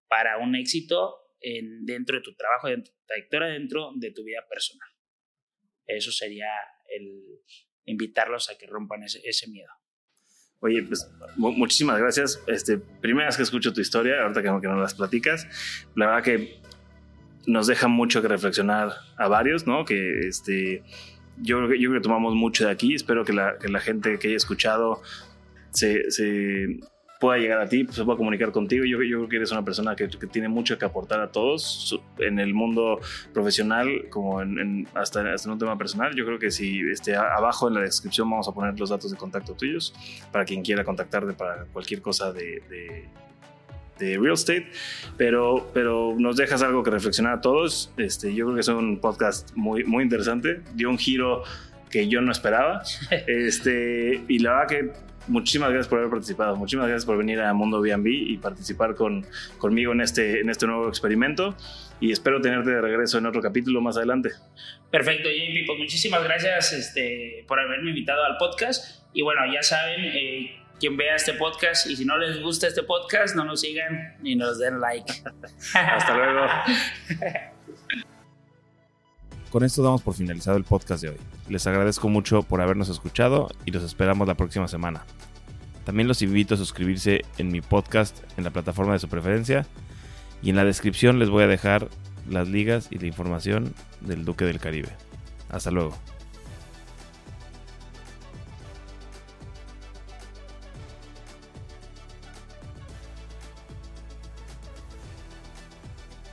para un éxito en, dentro de tu trabajo, dentro de tu trayectoria, dentro de tu vida personal. Eso sería el invitarlos a que rompan ese, ese miedo. Oye, pues muchísimas gracias. Este, primera vez que escucho tu historia, ahorita que, que las platicas, la verdad que nos deja mucho que reflexionar a varios, ¿no? Que este, yo, yo creo que tomamos mucho de aquí. Espero que la, que la gente que haya escuchado se, se, pueda llegar a ti, pues, se pueda comunicar contigo. Yo, yo creo que eres una persona que, que, tiene mucho que aportar a todos en el mundo profesional como en, hasta, en un tema personal. Yo creo que si este, abajo en la descripción vamos a poner los datos de contacto tuyos para quien quiera contactarte para cualquier cosa de, de de real estate, pero, pero nos dejas algo que reflexionar a todos. Este, yo creo que es un podcast muy, muy interesante, dio un giro que yo no esperaba. Este, y la verdad que muchísimas gracias por haber participado, muchísimas gracias por venir a Mundo B&B y participar con, conmigo en este, en este nuevo experimento y espero tenerte de regreso en otro capítulo más adelante. Perfecto, JP, pues muchísimas gracias este, por haberme invitado al podcast y bueno, ya saben, eh, quien vea este podcast y si no les gusta este podcast, no nos sigan ni nos den like. Hasta luego. Con esto damos por finalizado el podcast de hoy. Les agradezco mucho por habernos escuchado y los esperamos la próxima semana. También los invito a suscribirse en mi podcast en la plataforma de su preferencia y en la descripción les voy a dejar las ligas y la información del Duque del Caribe. Hasta luego.